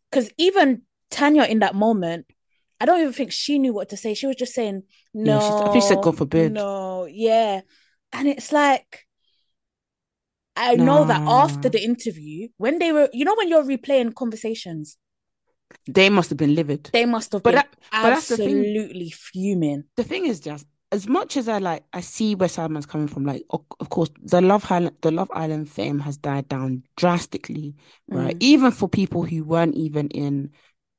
Because even Tanya in that moment, I don't even think she knew what to say. She was just saying, no. Yeah, I think she said, "God forbid." No, yeah. And it's like, I know that after the interview, when they were, you know, when you're replaying conversations, They must have been livid. they must have But been that- but that's the thing. absolutely fuming. the thing is just as much as I like I see where Simon's coming from, like of, course the Love Island the Love Island fame has died down drastically, right? Mm. Even for people who weren't even in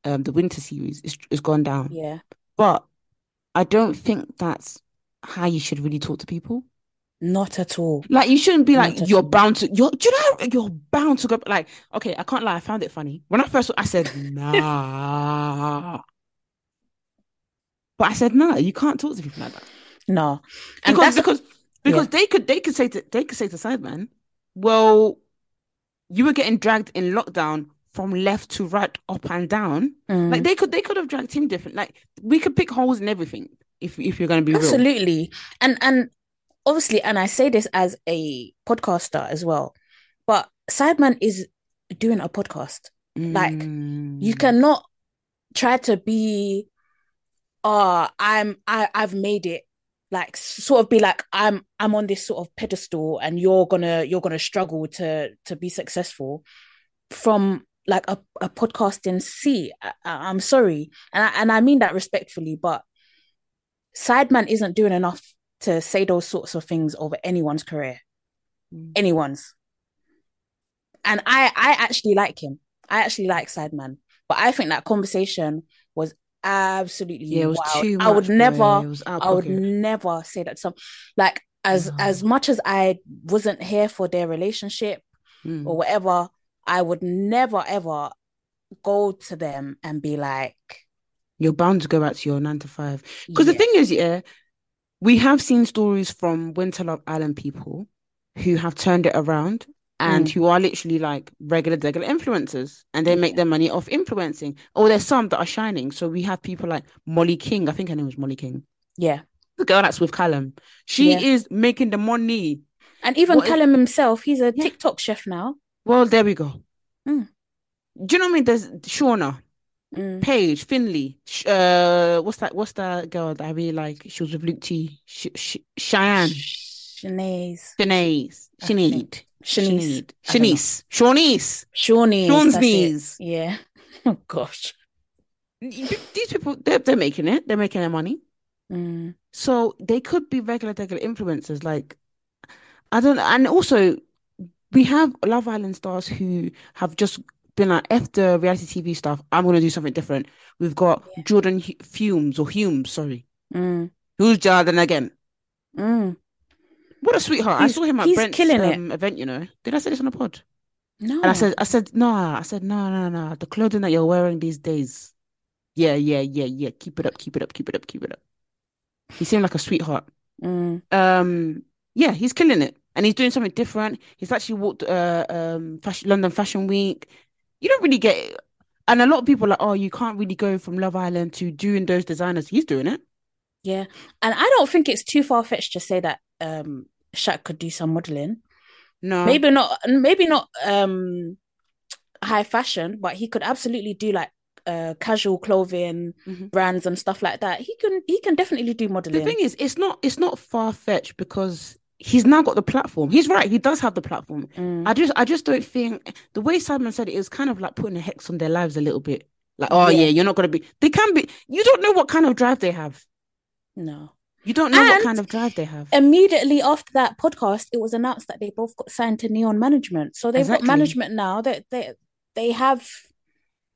um the winter series, it's it's gone down. Yeah. But I don't think that's how you should really talk to people. Not at all. Like you shouldn't be Not like you're all. bound to you're do you know you're bound to go like okay I can't lie I found it funny when I first I said nah but I said no you can't talk to people like that No. And because because because they could they could say to they could say to Sideman, well, you were getting dragged in lockdown from left to right, up and down. Mm. Like they could they could have dragged him different. Like we could pick holes in everything if if you're gonna be real. Absolutely. And and obviously, and I say this as a podcaster as well, but Sideman is doing a podcast. Like, You Mm. cannot try to be uh I'm I I've made it like sort of be like I'm I'm on this sort of pedestal and you're gonna you're gonna struggle to to be successful from like a, a podcasting seat. I, am sorry. And I, and I mean that respectfully, but Sideman isn't doing enough to say those sorts of things over anyone's career. Mm. Anyone's. And I I actually like him. I actually like Sideman. But I think that conversation was absolutely yeah, it was wild. Too much, I would never I would never say that some like as no. as much as I wasn't here for their relationship mm. or whatever, I would never ever go to them and be like you're bound to go back to your nine to five. Because yeah. the thing is, yeah, we have seen stories from Winter Love Island people who have turned it around and mm. who are literally like regular regular influencers and they make their money off influencing or there's some that are shining so we have people like molly king i think her name was molly king yeah the girl that's with callum she yeah. is making the money and even what callum is... himself he's a yeah. tiktok chef now well there we go mm. do you know what i mean there's shauna mm. Paige, Finley, uh, what's that? What's that girl that I really like? She was with Luke T. Sh- Sh- Cheyenne. Shanae. Shanae. Sinead. Shanice. Shanice. Shawnice. Sean's knees. Yeah. Oh gosh. These people, they're, they're making it. They're making their money. Mm. So they could be regular, regular influencers. Like, I don't know. And also, we have Love Island stars who have just been like, F the reality TV stuff. I'm going to do something different. We've got yeah. Jordan Fumes or Humes, sorry. Mm. Who's Jordan again? Mm. What a sweetheart! He's, I saw him at Brent's killing um, event. You know, did I say this on the pod? No. And I said, I said, no. I said, no, no, no. The clothing that you're wearing these days, yeah, yeah, yeah, yeah. Keep it up, keep it up, keep it up, keep it up. He seemed like a sweetheart. Mm. Um, yeah, he's killing it, and he's doing something different. He's actually walked uh, um, fashion, London Fashion Week. You don't really get, it. and a lot of people are like, oh, you can't really go from Love Island to doing those designers. He's doing it. Yeah, and I don't think it's too far fetched to say that um Shaq could do some modeling. No, maybe not. Maybe not um high fashion, but he could absolutely do like uh, casual clothing mm-hmm. brands and stuff like that. He can he can definitely do modeling. The thing is, it's not it's not far fetched because he's now got the platform. He's right. He does have the platform. Mm. I just I just don't think the way Simon said it is kind of like putting a hex on their lives a little bit. Like, oh yeah, yeah you're not gonna be. They can be. You don't know what kind of drive they have. No. You don't know and what kind of drive they have. Immediately after that podcast, it was announced that they both got signed to Neon Management. So they've exactly. got management now that they, they have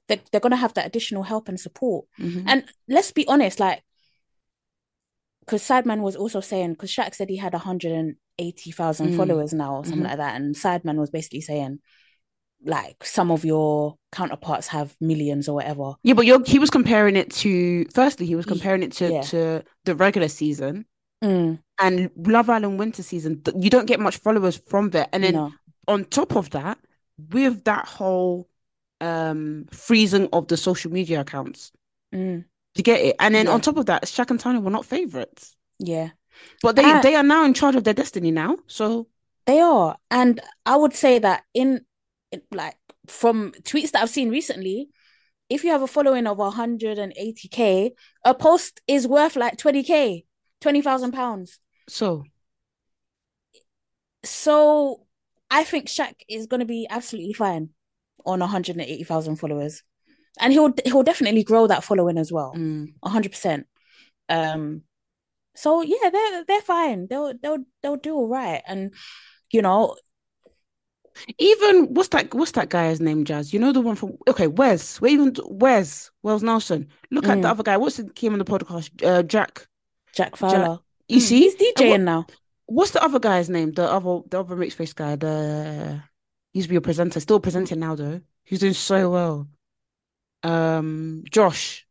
they're, they're gonna have that additional help and support. Mm-hmm. And let's be honest, like because Sideman was also saying because Shaq said he had 180,000 mm. followers now or something mm-hmm. like that, and Sideman was basically saying like some of your counterparts have millions or whatever. Yeah, but you're, he was comparing it to firstly he was comparing it to yeah. to the regular season mm. and Love Island winter season. You don't get much followers from there, and then no. on top of that, with that whole um freezing of the social media accounts, mm. to get it, and then yeah. on top of that, Shaq and Tanya were not favorites. Yeah, but they they are now in charge of their destiny now. So they are, and I would say that in like from tweets that I've seen recently, if you have a following of 180k, a post is worth like 20k, 20,000 pounds. So, so I think Shaq is going to be absolutely fine on 180,000 followers, and he'll he'll definitely grow that following as well, mm. 100%. Um, so yeah, they're they're fine. They'll they'll they'll do all right, and you know even what's that? What's that guy's name? Jas. You know the one from okay, Wes. Where even Wes Wells Nelson. Look mm. at the other guy. What's the came on the podcast? Uh, Jack. Jack Fowler. Jack. You mm. see, he's DJing what, now. What's the other guy's name? The other the other mixed face guy. The he used to be a presenter. Still presenting now though. He's doing so well. Um, Josh.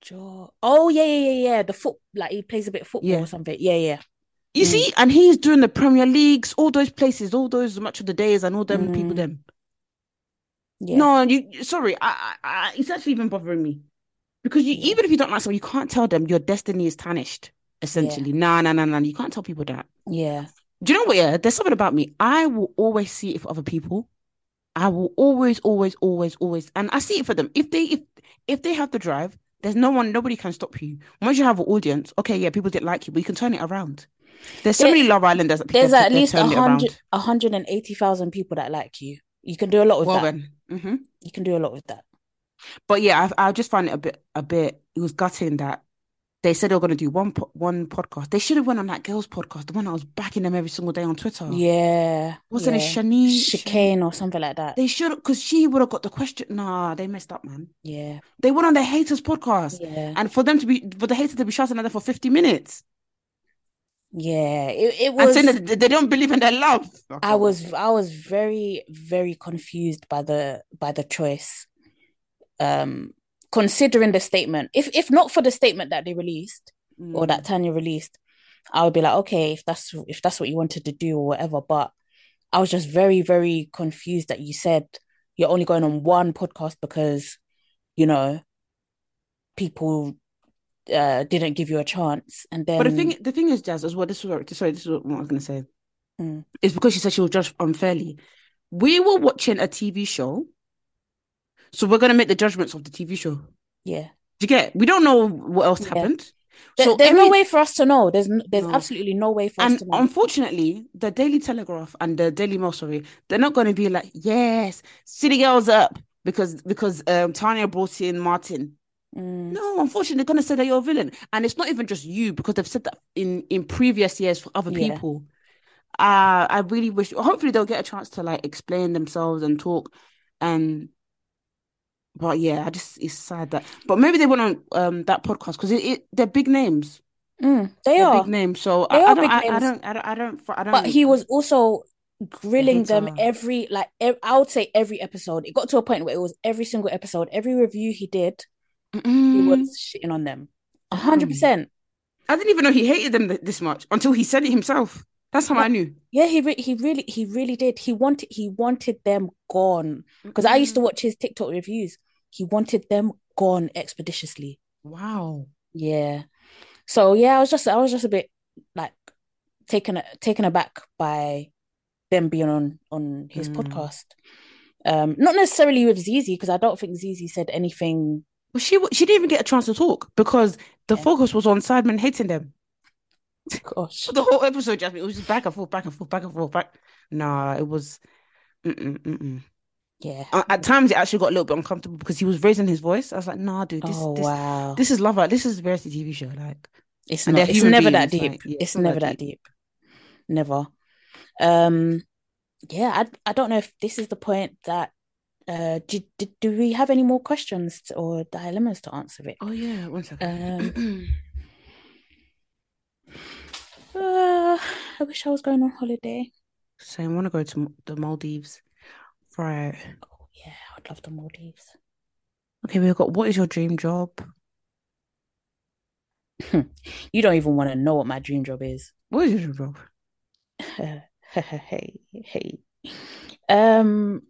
Josh. Oh yeah, yeah, yeah, yeah. The foot, like he plays a bit of football yeah. or something. Yeah, yeah. You mm. see, and he's doing the Premier Leagues, all those places, all those much of the days, and all them mm. people. Them. Yeah. No, you. Sorry, I, I, I, it's actually even bothering me because you, yeah. even if you don't like someone, you can't tell them your destiny is tarnished. Essentially, yeah. nah, nah, nah, nah. You can't tell people that. Yeah. Do you know what? Yeah, there's something about me. I will always see it for other people. I will always, always, always, always, and I see it for them. If they if if they have the drive, there's no one, nobody can stop you. Once you have an audience, okay, yeah, people didn't like you, but you can turn it around. There's so many Love Islanders that There's at least a turned hundred, a hundred and eighty thousand people that like you. You can do a lot with Well that. then, hmm You can do a lot with that. but yeah, I, I just find it a bit, a bit. It was gutting that they said they were going to do one po- one podcast. They should have went on that girls' podcast, the one that was backing them every single day on Twitter. Yeah. wasn't yeah. name? Shani. Chicane or something like that. They should, because she would have got the question. Nah, they messed up, man. Yeah. They went on the haters podcast, Yeah. and for them to be, for the haters to be shouting at them for fifty minutes Yeah. It, it and was saying that they don't believe in their love. I was I was very very confused by the by the choice. Um considering the statement. If if not for the statement that they released or Mm. that Tanya released, I would be like, okay, if that's if that's what you wanted to do or whatever. But I was just very, very confused that you said you're only going on one podcast because, you know, people uh didn't give you a chance. And then But the thing, the thing is, Jas, as well. This was sorry. This is what I was going to say. Mm. It's because she said she was judged unfairly. We were watching a TV show, so we're going to make the judgments of the TV show. Do yeah. you get? We don't know what else Yeah. happened. There- So there's no way for us to know. There's there's No. absolutely no way for us And to know. unfortunately, the Daily Telegraph and the Daily Mail, sorry, they're not going to be like, yes, City Girls up because because um Tanya brought in Martin. Mm. No, unfortunately, they're going to say that you're a villain, and it's not even just you because they've said that in in previous years for other Yeah. people. Uh, I really wish. Hopefully, they'll get a chance to like explain themselves and talk, and. But yeah, I just it's sad that. But maybe they went on um that podcast because it, it they're big names. Mm, they They're are. big names, so They I, I are don't, big I, I don't, I don't, I don't, I don't. But he was also grilling them every like ev- I would say every episode. It got to a point where it was every single episode, every review he did, he Mm-mm. was shitting on them. A hundred percent. I didn't even know he hated them th- this much until he said it himself. That's how I knew. Yeah, he re- he really he really did. He wanted he wanted them gone because I used to watch his TikTok reviews. He wanted them gone expeditiously. Wow. Yeah. So yeah, I was just I was just a bit like taken taken aback by them being on on his Mm. podcast. Um, not necessarily with Zeze because I don't think Zeze said anything. Well, she she didn't even get a chance to talk because the Yeah. focus was on Sideman hating them. Gosh, The whole episode, Jasmine, it was just back and forth, back and forth, back and forth, back. Nah, it was. Mm-mm, mm-mm. yeah. Uh, At times, it actually got a little bit uncomfortable because he was raising his voice. I was like, Nah, dude, this oh this wow, this is love. This is a reality TV show. Like, it's not. It's never that deep. like, yeah, it's not never that deep. Never. Um, yeah. I I don't know if this is the point that. Uh, did, did do we have any more questions to- or dilemmas to answer it? oh yeah, one second. Uh, I wish I was going on holiday. so I want to go to the Maldives. Right. Oh yeah, I'd love the Maldives. Okay, we've got what is your dream job? You don't even want to know what my dream job is. What is your dream job? hey, hey. Um,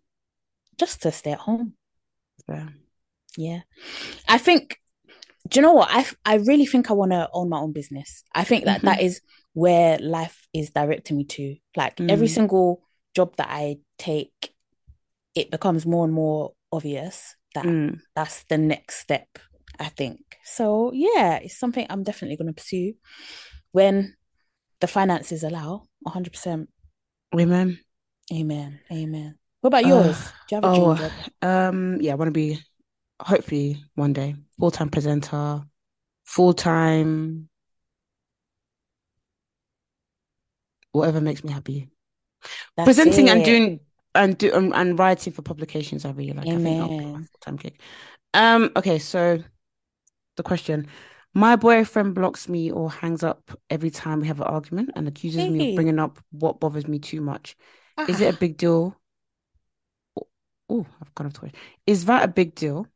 just to stay at home. Yeah. Yeah. I think, do you know what? I I really think I want to own my own business. I think that that is where life is directing me to. Like every Mm. single job that I take, it becomes more and more obvious that Mm. that's the next step, I think. So yeah, it's something I'm definitely going to pursue when the finances allow. 100%. Women. Amen. Amen. What about Uh, yours? Do you have a dream Oh, job? um, yeah, I want to be hopefully one day full-time presenter, full-time whatever makes me happy. That's Presenting and doing and do and, and writing for publications I really like. I think that'll be my Amen. full-time gig. Um, okay, so the question. My boyfriend blocks me or hangs up every time we have an argument and accuses me of bringing up what bothers me too much. Is it a Ah, big deal? Oh, I've gone off the question. Is that a big deal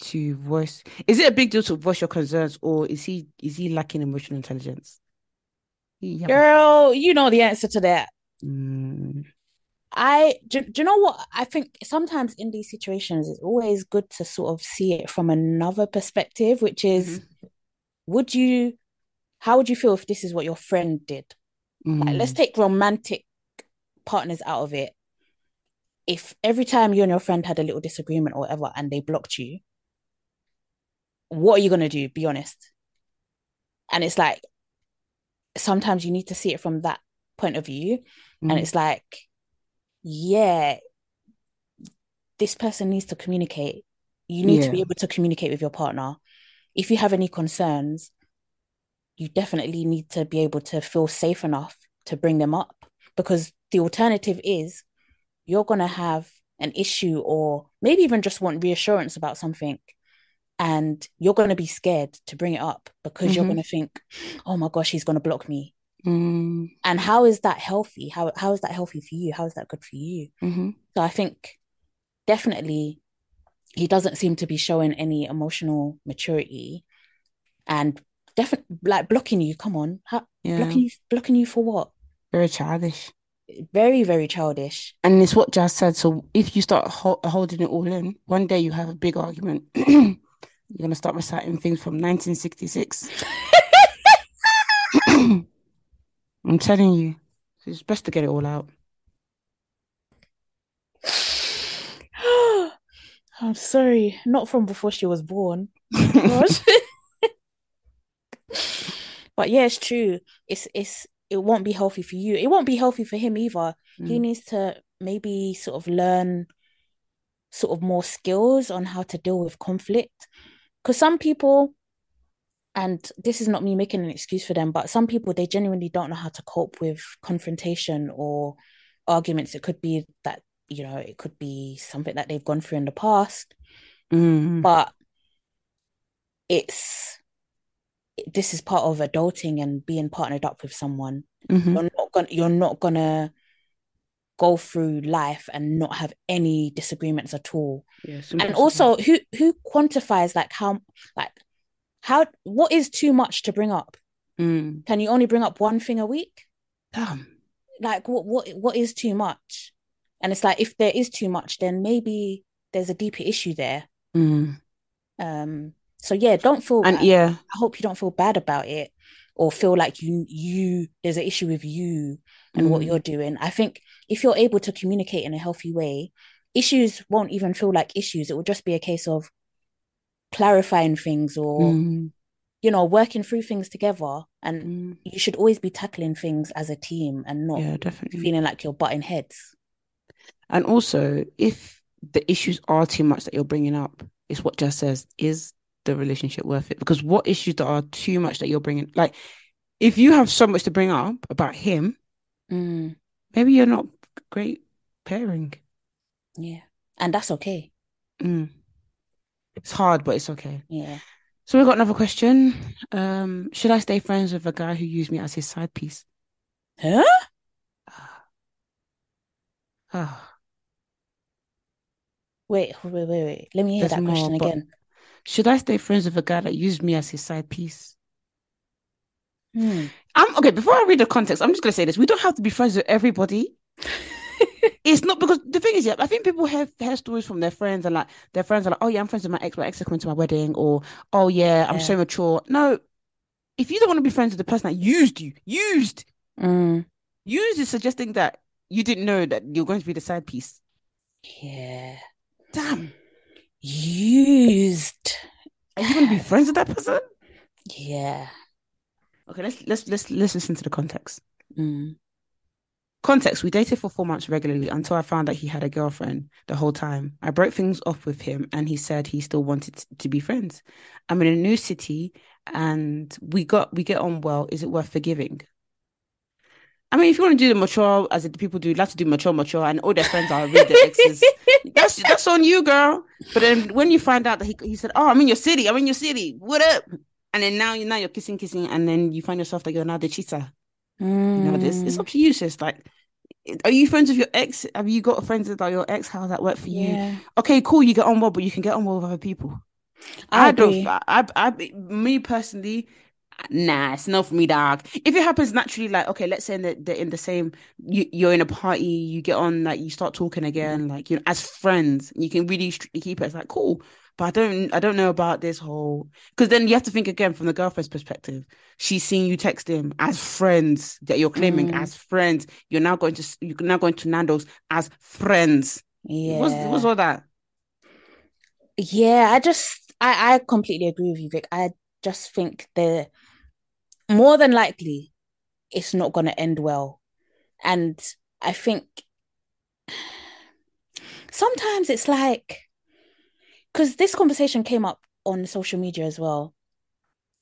to voice? Is it a big deal to voice your concerns, or is he is he lacking emotional intelligence? Yeah. girl, you know the answer to that. Mm, I do, do you know what? I think sometimes in these situations, it's always good to sort of see it from another perspective, which is, would you, how would you feel if this is what your friend did? Like, let's mm, take romantic partners out of it. If every time you and your friend had a little disagreement or whatever and they blocked you, what are you gonna do? Be honest. And it's like sometimes you need to see it from that point of view. Mm. And it's like, yeah, this person needs to communicate. You need to be able to communicate with your partner. If you have any concerns, you definitely need to be able to feel safe enough to bring them up because the alternative is you're going to have an issue or maybe even just want reassurance about something and you're going to be scared to bring it up because you're Mhm. going to think oh my gosh he's going to block me. Mm, and how is that healthy? How how is that healthy for you? How is that good for you? Mhm. so i think definitely he doesn't seem to be showing any emotional maturity and definitely like blocking you come on. How, Yeah, blocking you blocking you for what? Very childish. Very very childish And it's what Jas said. So if you start ho- holding it all in, one day you have a big argument. You're gonna start reciting things from 1966. I'm telling you, it's best to get it all out. i'm sorry not from before she was born but yeah it's true it's it's it won't be healthy for you. It won't be healthy for him either. He Mm. needs to maybe sort of learn sort of more skills on how to deal with conflict. Because some people and this is not me making an excuse for them but some people they genuinely don't know how to cope with confrontation or arguments. It could be that you know it could be something that they've gone through in the past. Mm. but it's this is part of adulting and being partnered up with someone Mhm. you're not gonna you're not gonna go through life and not have any disagreements at all Yeah, and also who who quantifies like how like how what is too much to bring up Mm. can you only bring up one thing a week Damn. like what what what is too much and it's like if there is too much then maybe there's a deeper issue there Mm. um so yeah don't feel And bad. yeah, I hope you don't feel bad about it or feel like you you there's an issue with you and what Mm. you're doing. I think if you're able to communicate in a healthy way, issues won't even feel like issues. It will just be a case of clarifying things or Mm. you know working through things together. And Mm. you should always be tackling things as a team and not Yeah, definitely. feeling like you're butting heads. And also, if the issues are too much that you're bringing up, it's what Jess says, is the relationship worth it? Because what issues that are too much that you're bringing, like, if you have so much to bring up about him, Mm, maybe you're not great pairing. yeah, and that's okay. Mm. It's hard, but it's okay. Yeah. So we've got another question. Um, should I stay friends with a guy who used me as his side piece? Huh? Ah, Wait, wait, wait, wait. Let me hear There's that question more, again. Should I stay friends with a guy that used me as his side piece? Hmm. I'm okay. Before I read the context, I'm just gonna say this: we don't have to be friends with everybody. it's not because the thing is, yeah, I think people have hear stories from their friends and like their friends are like, oh yeah, I'm friends with my ex, my ex is coming to my wedding, or oh yeah, I'm so mature. No, if you don't want to be friends with the person that used you, used, Mm, used is suggesting that you didn't know that you're going to be the side piece. yeah. Damn, Used. are you going to be friends with that person? Yeah. Okay, let's let's let's let's listen to the context. Mm. Context: We dated for four months regularly until I found that he had a girlfriend the whole time. I broke things off with him and he said he still wanted to be friends. I'm in a new city and we got we get on well. Is it worth forgiving? I mean, if you want to do the mature as the people do, you have to do mature, mature, and all their friends are really their exes. That's that's on you, girl. But then when you find out that he he said, "Oh, I'm in your city. I'm in your city. What up?" And then now you now you're kissing, kissing, and then you find yourself that you're now the cheater. You know this. It's Mm. up to you, sis. Like, are you friends with your ex? Have you got friends with like, your ex? How does that work for you? Yeah. Okay, cool. You get on well, but you can get on well with other people. I I, don't. I, I, me personally, nah, it's not for me, dog. If it happens naturally, like, okay, let's say that they're in the same, you, you're in a party, you get on, like, you start talking again, like, you know, as friends, you can really strictly keep it. It's like, cool. But I don't, I don't know about this whole, because then you have to think again from the girlfriend's perspective. She's seeing you text him as friends that you're claiming Mm. as friends. You're now going to, you're now going to Nando's as friends. Yeah. What's what's all that? Yeah, I just I, I completely agree with you, Vic. I just think the more than likely it's not gonna end well. And I think sometimes it's like because this conversation came up on social media as well.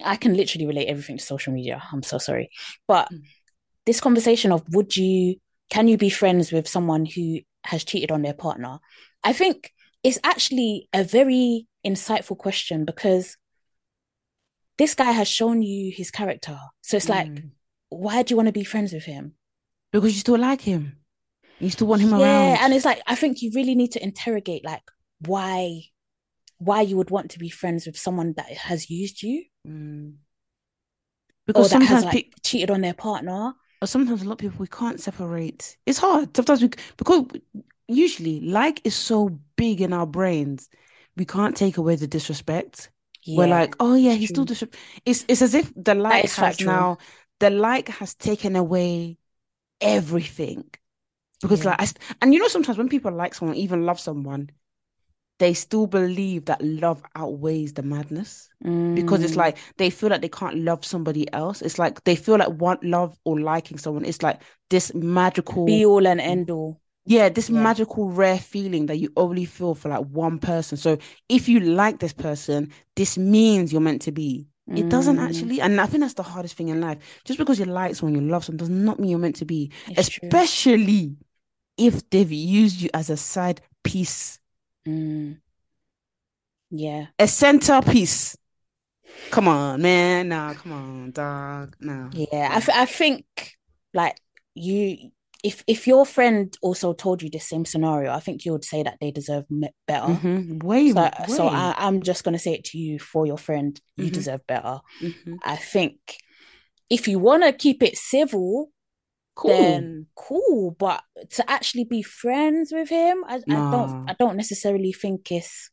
I can literally relate everything to social media. I'm so sorry. But Mm. this conversation of would you can you be friends with someone who has cheated on their partner? I think it's actually a very insightful question because this guy has shown you his character. So it's like, Mm. why do you want to be friends with him? Because you still like him. You still want him yeah, around. Yeah, and it's like I think you really need to interrogate like why why you would want to be friends with someone that has used you Mm. or Because that has sometimes like pe- cheated on their partner. or sometimes a lot of people we can't separate. It's hard. Sometimes we because usually like is so big in our brains, we can't take away the disrespect. We're like, oh yeah, he's still true. It's it's as if the like has factual. now the like has taken away everything. Because Yeah. like I and you know sometimes when people like someone, even love someone, they still believe that love outweighs the madness. Because it's Mm, like they feel like they can't love somebody else. It's like they feel like want love or liking someone. It's like this magical be all and end all. Yeah, this Yeah. magical rare feeling that you only feel for like one person. So if you like this person, this means you're meant to be. It doesn't Mm, actually, and I think that's the hardest thing in life. Just because you like someone, you love someone, does not mean you're meant to be. it's true. Especially if they've used you as a side piece, Mm, yeah. a centerpiece. Come on, man. Nah, come on, dog. Nah. Yeah, I, th- I think like you, if if your friend also told you the same scenario, I think you would say that they deserve better. Mhm. Way, So, way. so I, I'm just gonna say it to you for your friend. You Mhm. deserve better. Mhm. I think if you want to keep it civil, Cool. then cool. But to actually be friends with him, I, I don't, I don't necessarily think it's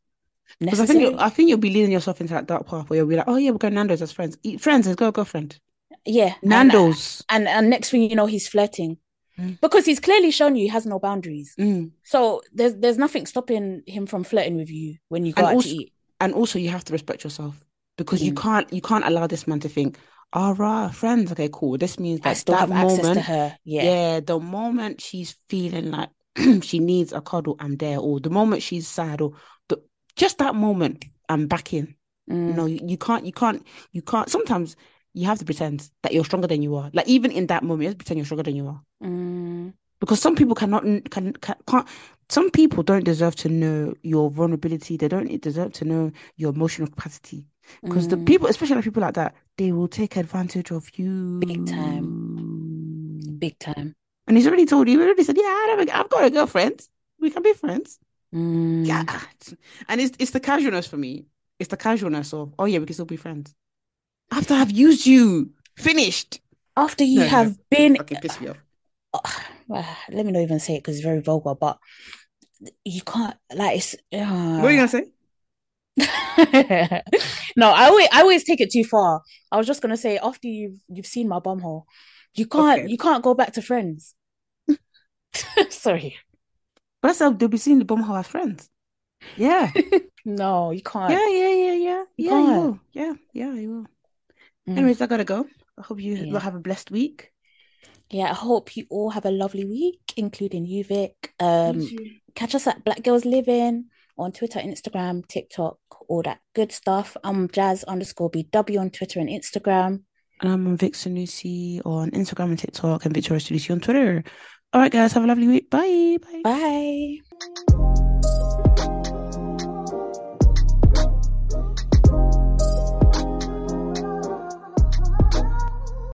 Because I think you, I think you'll be leading yourself into that dark path where you'll be like, oh yeah, we're going Nando's as friends. Eat friends, let's go girlfriend. Yeah, and- Nando's. and and next thing you know, he's flirting Mm. because he's clearly shown you he has no boundaries. Mm. So there's there's nothing stopping him from flirting with you when you go And out also- to eat. And also you have to respect yourself because you Mm. can't you can't allow this man to think, all right, friends, okay, cool. This means I that still that have access to moment, her. Yeah. yeah, the moment she's feeling like she needs a cuddle, I'm there. Or the moment she's sad, or the, just that moment, I'm back in. Mm. No, you, you can't, you can't, you can't. Sometimes you have to pretend that you're stronger than you are. Like even in that moment, you have to pretend you're stronger than you are. Mm. because some people cannot can, can can't some people don't deserve to know your vulnerability they don't deserve to know your emotional capacity because the Mm. people especially like people like that they will take advantage of you Big time, Big time. and he's already told you he already said yeah I have a- I've got a girlfriend we can be friends Mm. yeah and it's it's the casualness for me it's the casualness of oh yeah we can still be friends after I've used you finished After you No, no, have been, okay piss me off let me not even say it because it's very vulgar, but you can't like it's. Uh. what are you gonna say no, I always I always take it too far. I was just gonna say after you've you've seen my bumhole, you can't Okay. you can't go back to friends. Sorry. but that's how they'll be seeing the bum as friends yeah No, you can't. Yeah, yeah, yeah, yeah. You Yeah, you can't. will. Yeah, yeah, you will. Mm. Anyways, I gotta go. I hope you Yeah. have a blessed week. Yeah, I hope you all have a lovely week, including you, Vic. Um, catch us at Black Gals Livin' on Twitter, Instagram, TikTok, all that good stuff. I'm Jas underscore BW on Twitter and Instagram. And I'm on Vic Sanusi on Instagram and TikTok and Victoria Sanusi on Twitter. All right, guys, have a lovely week. Bye. Bye. Bye.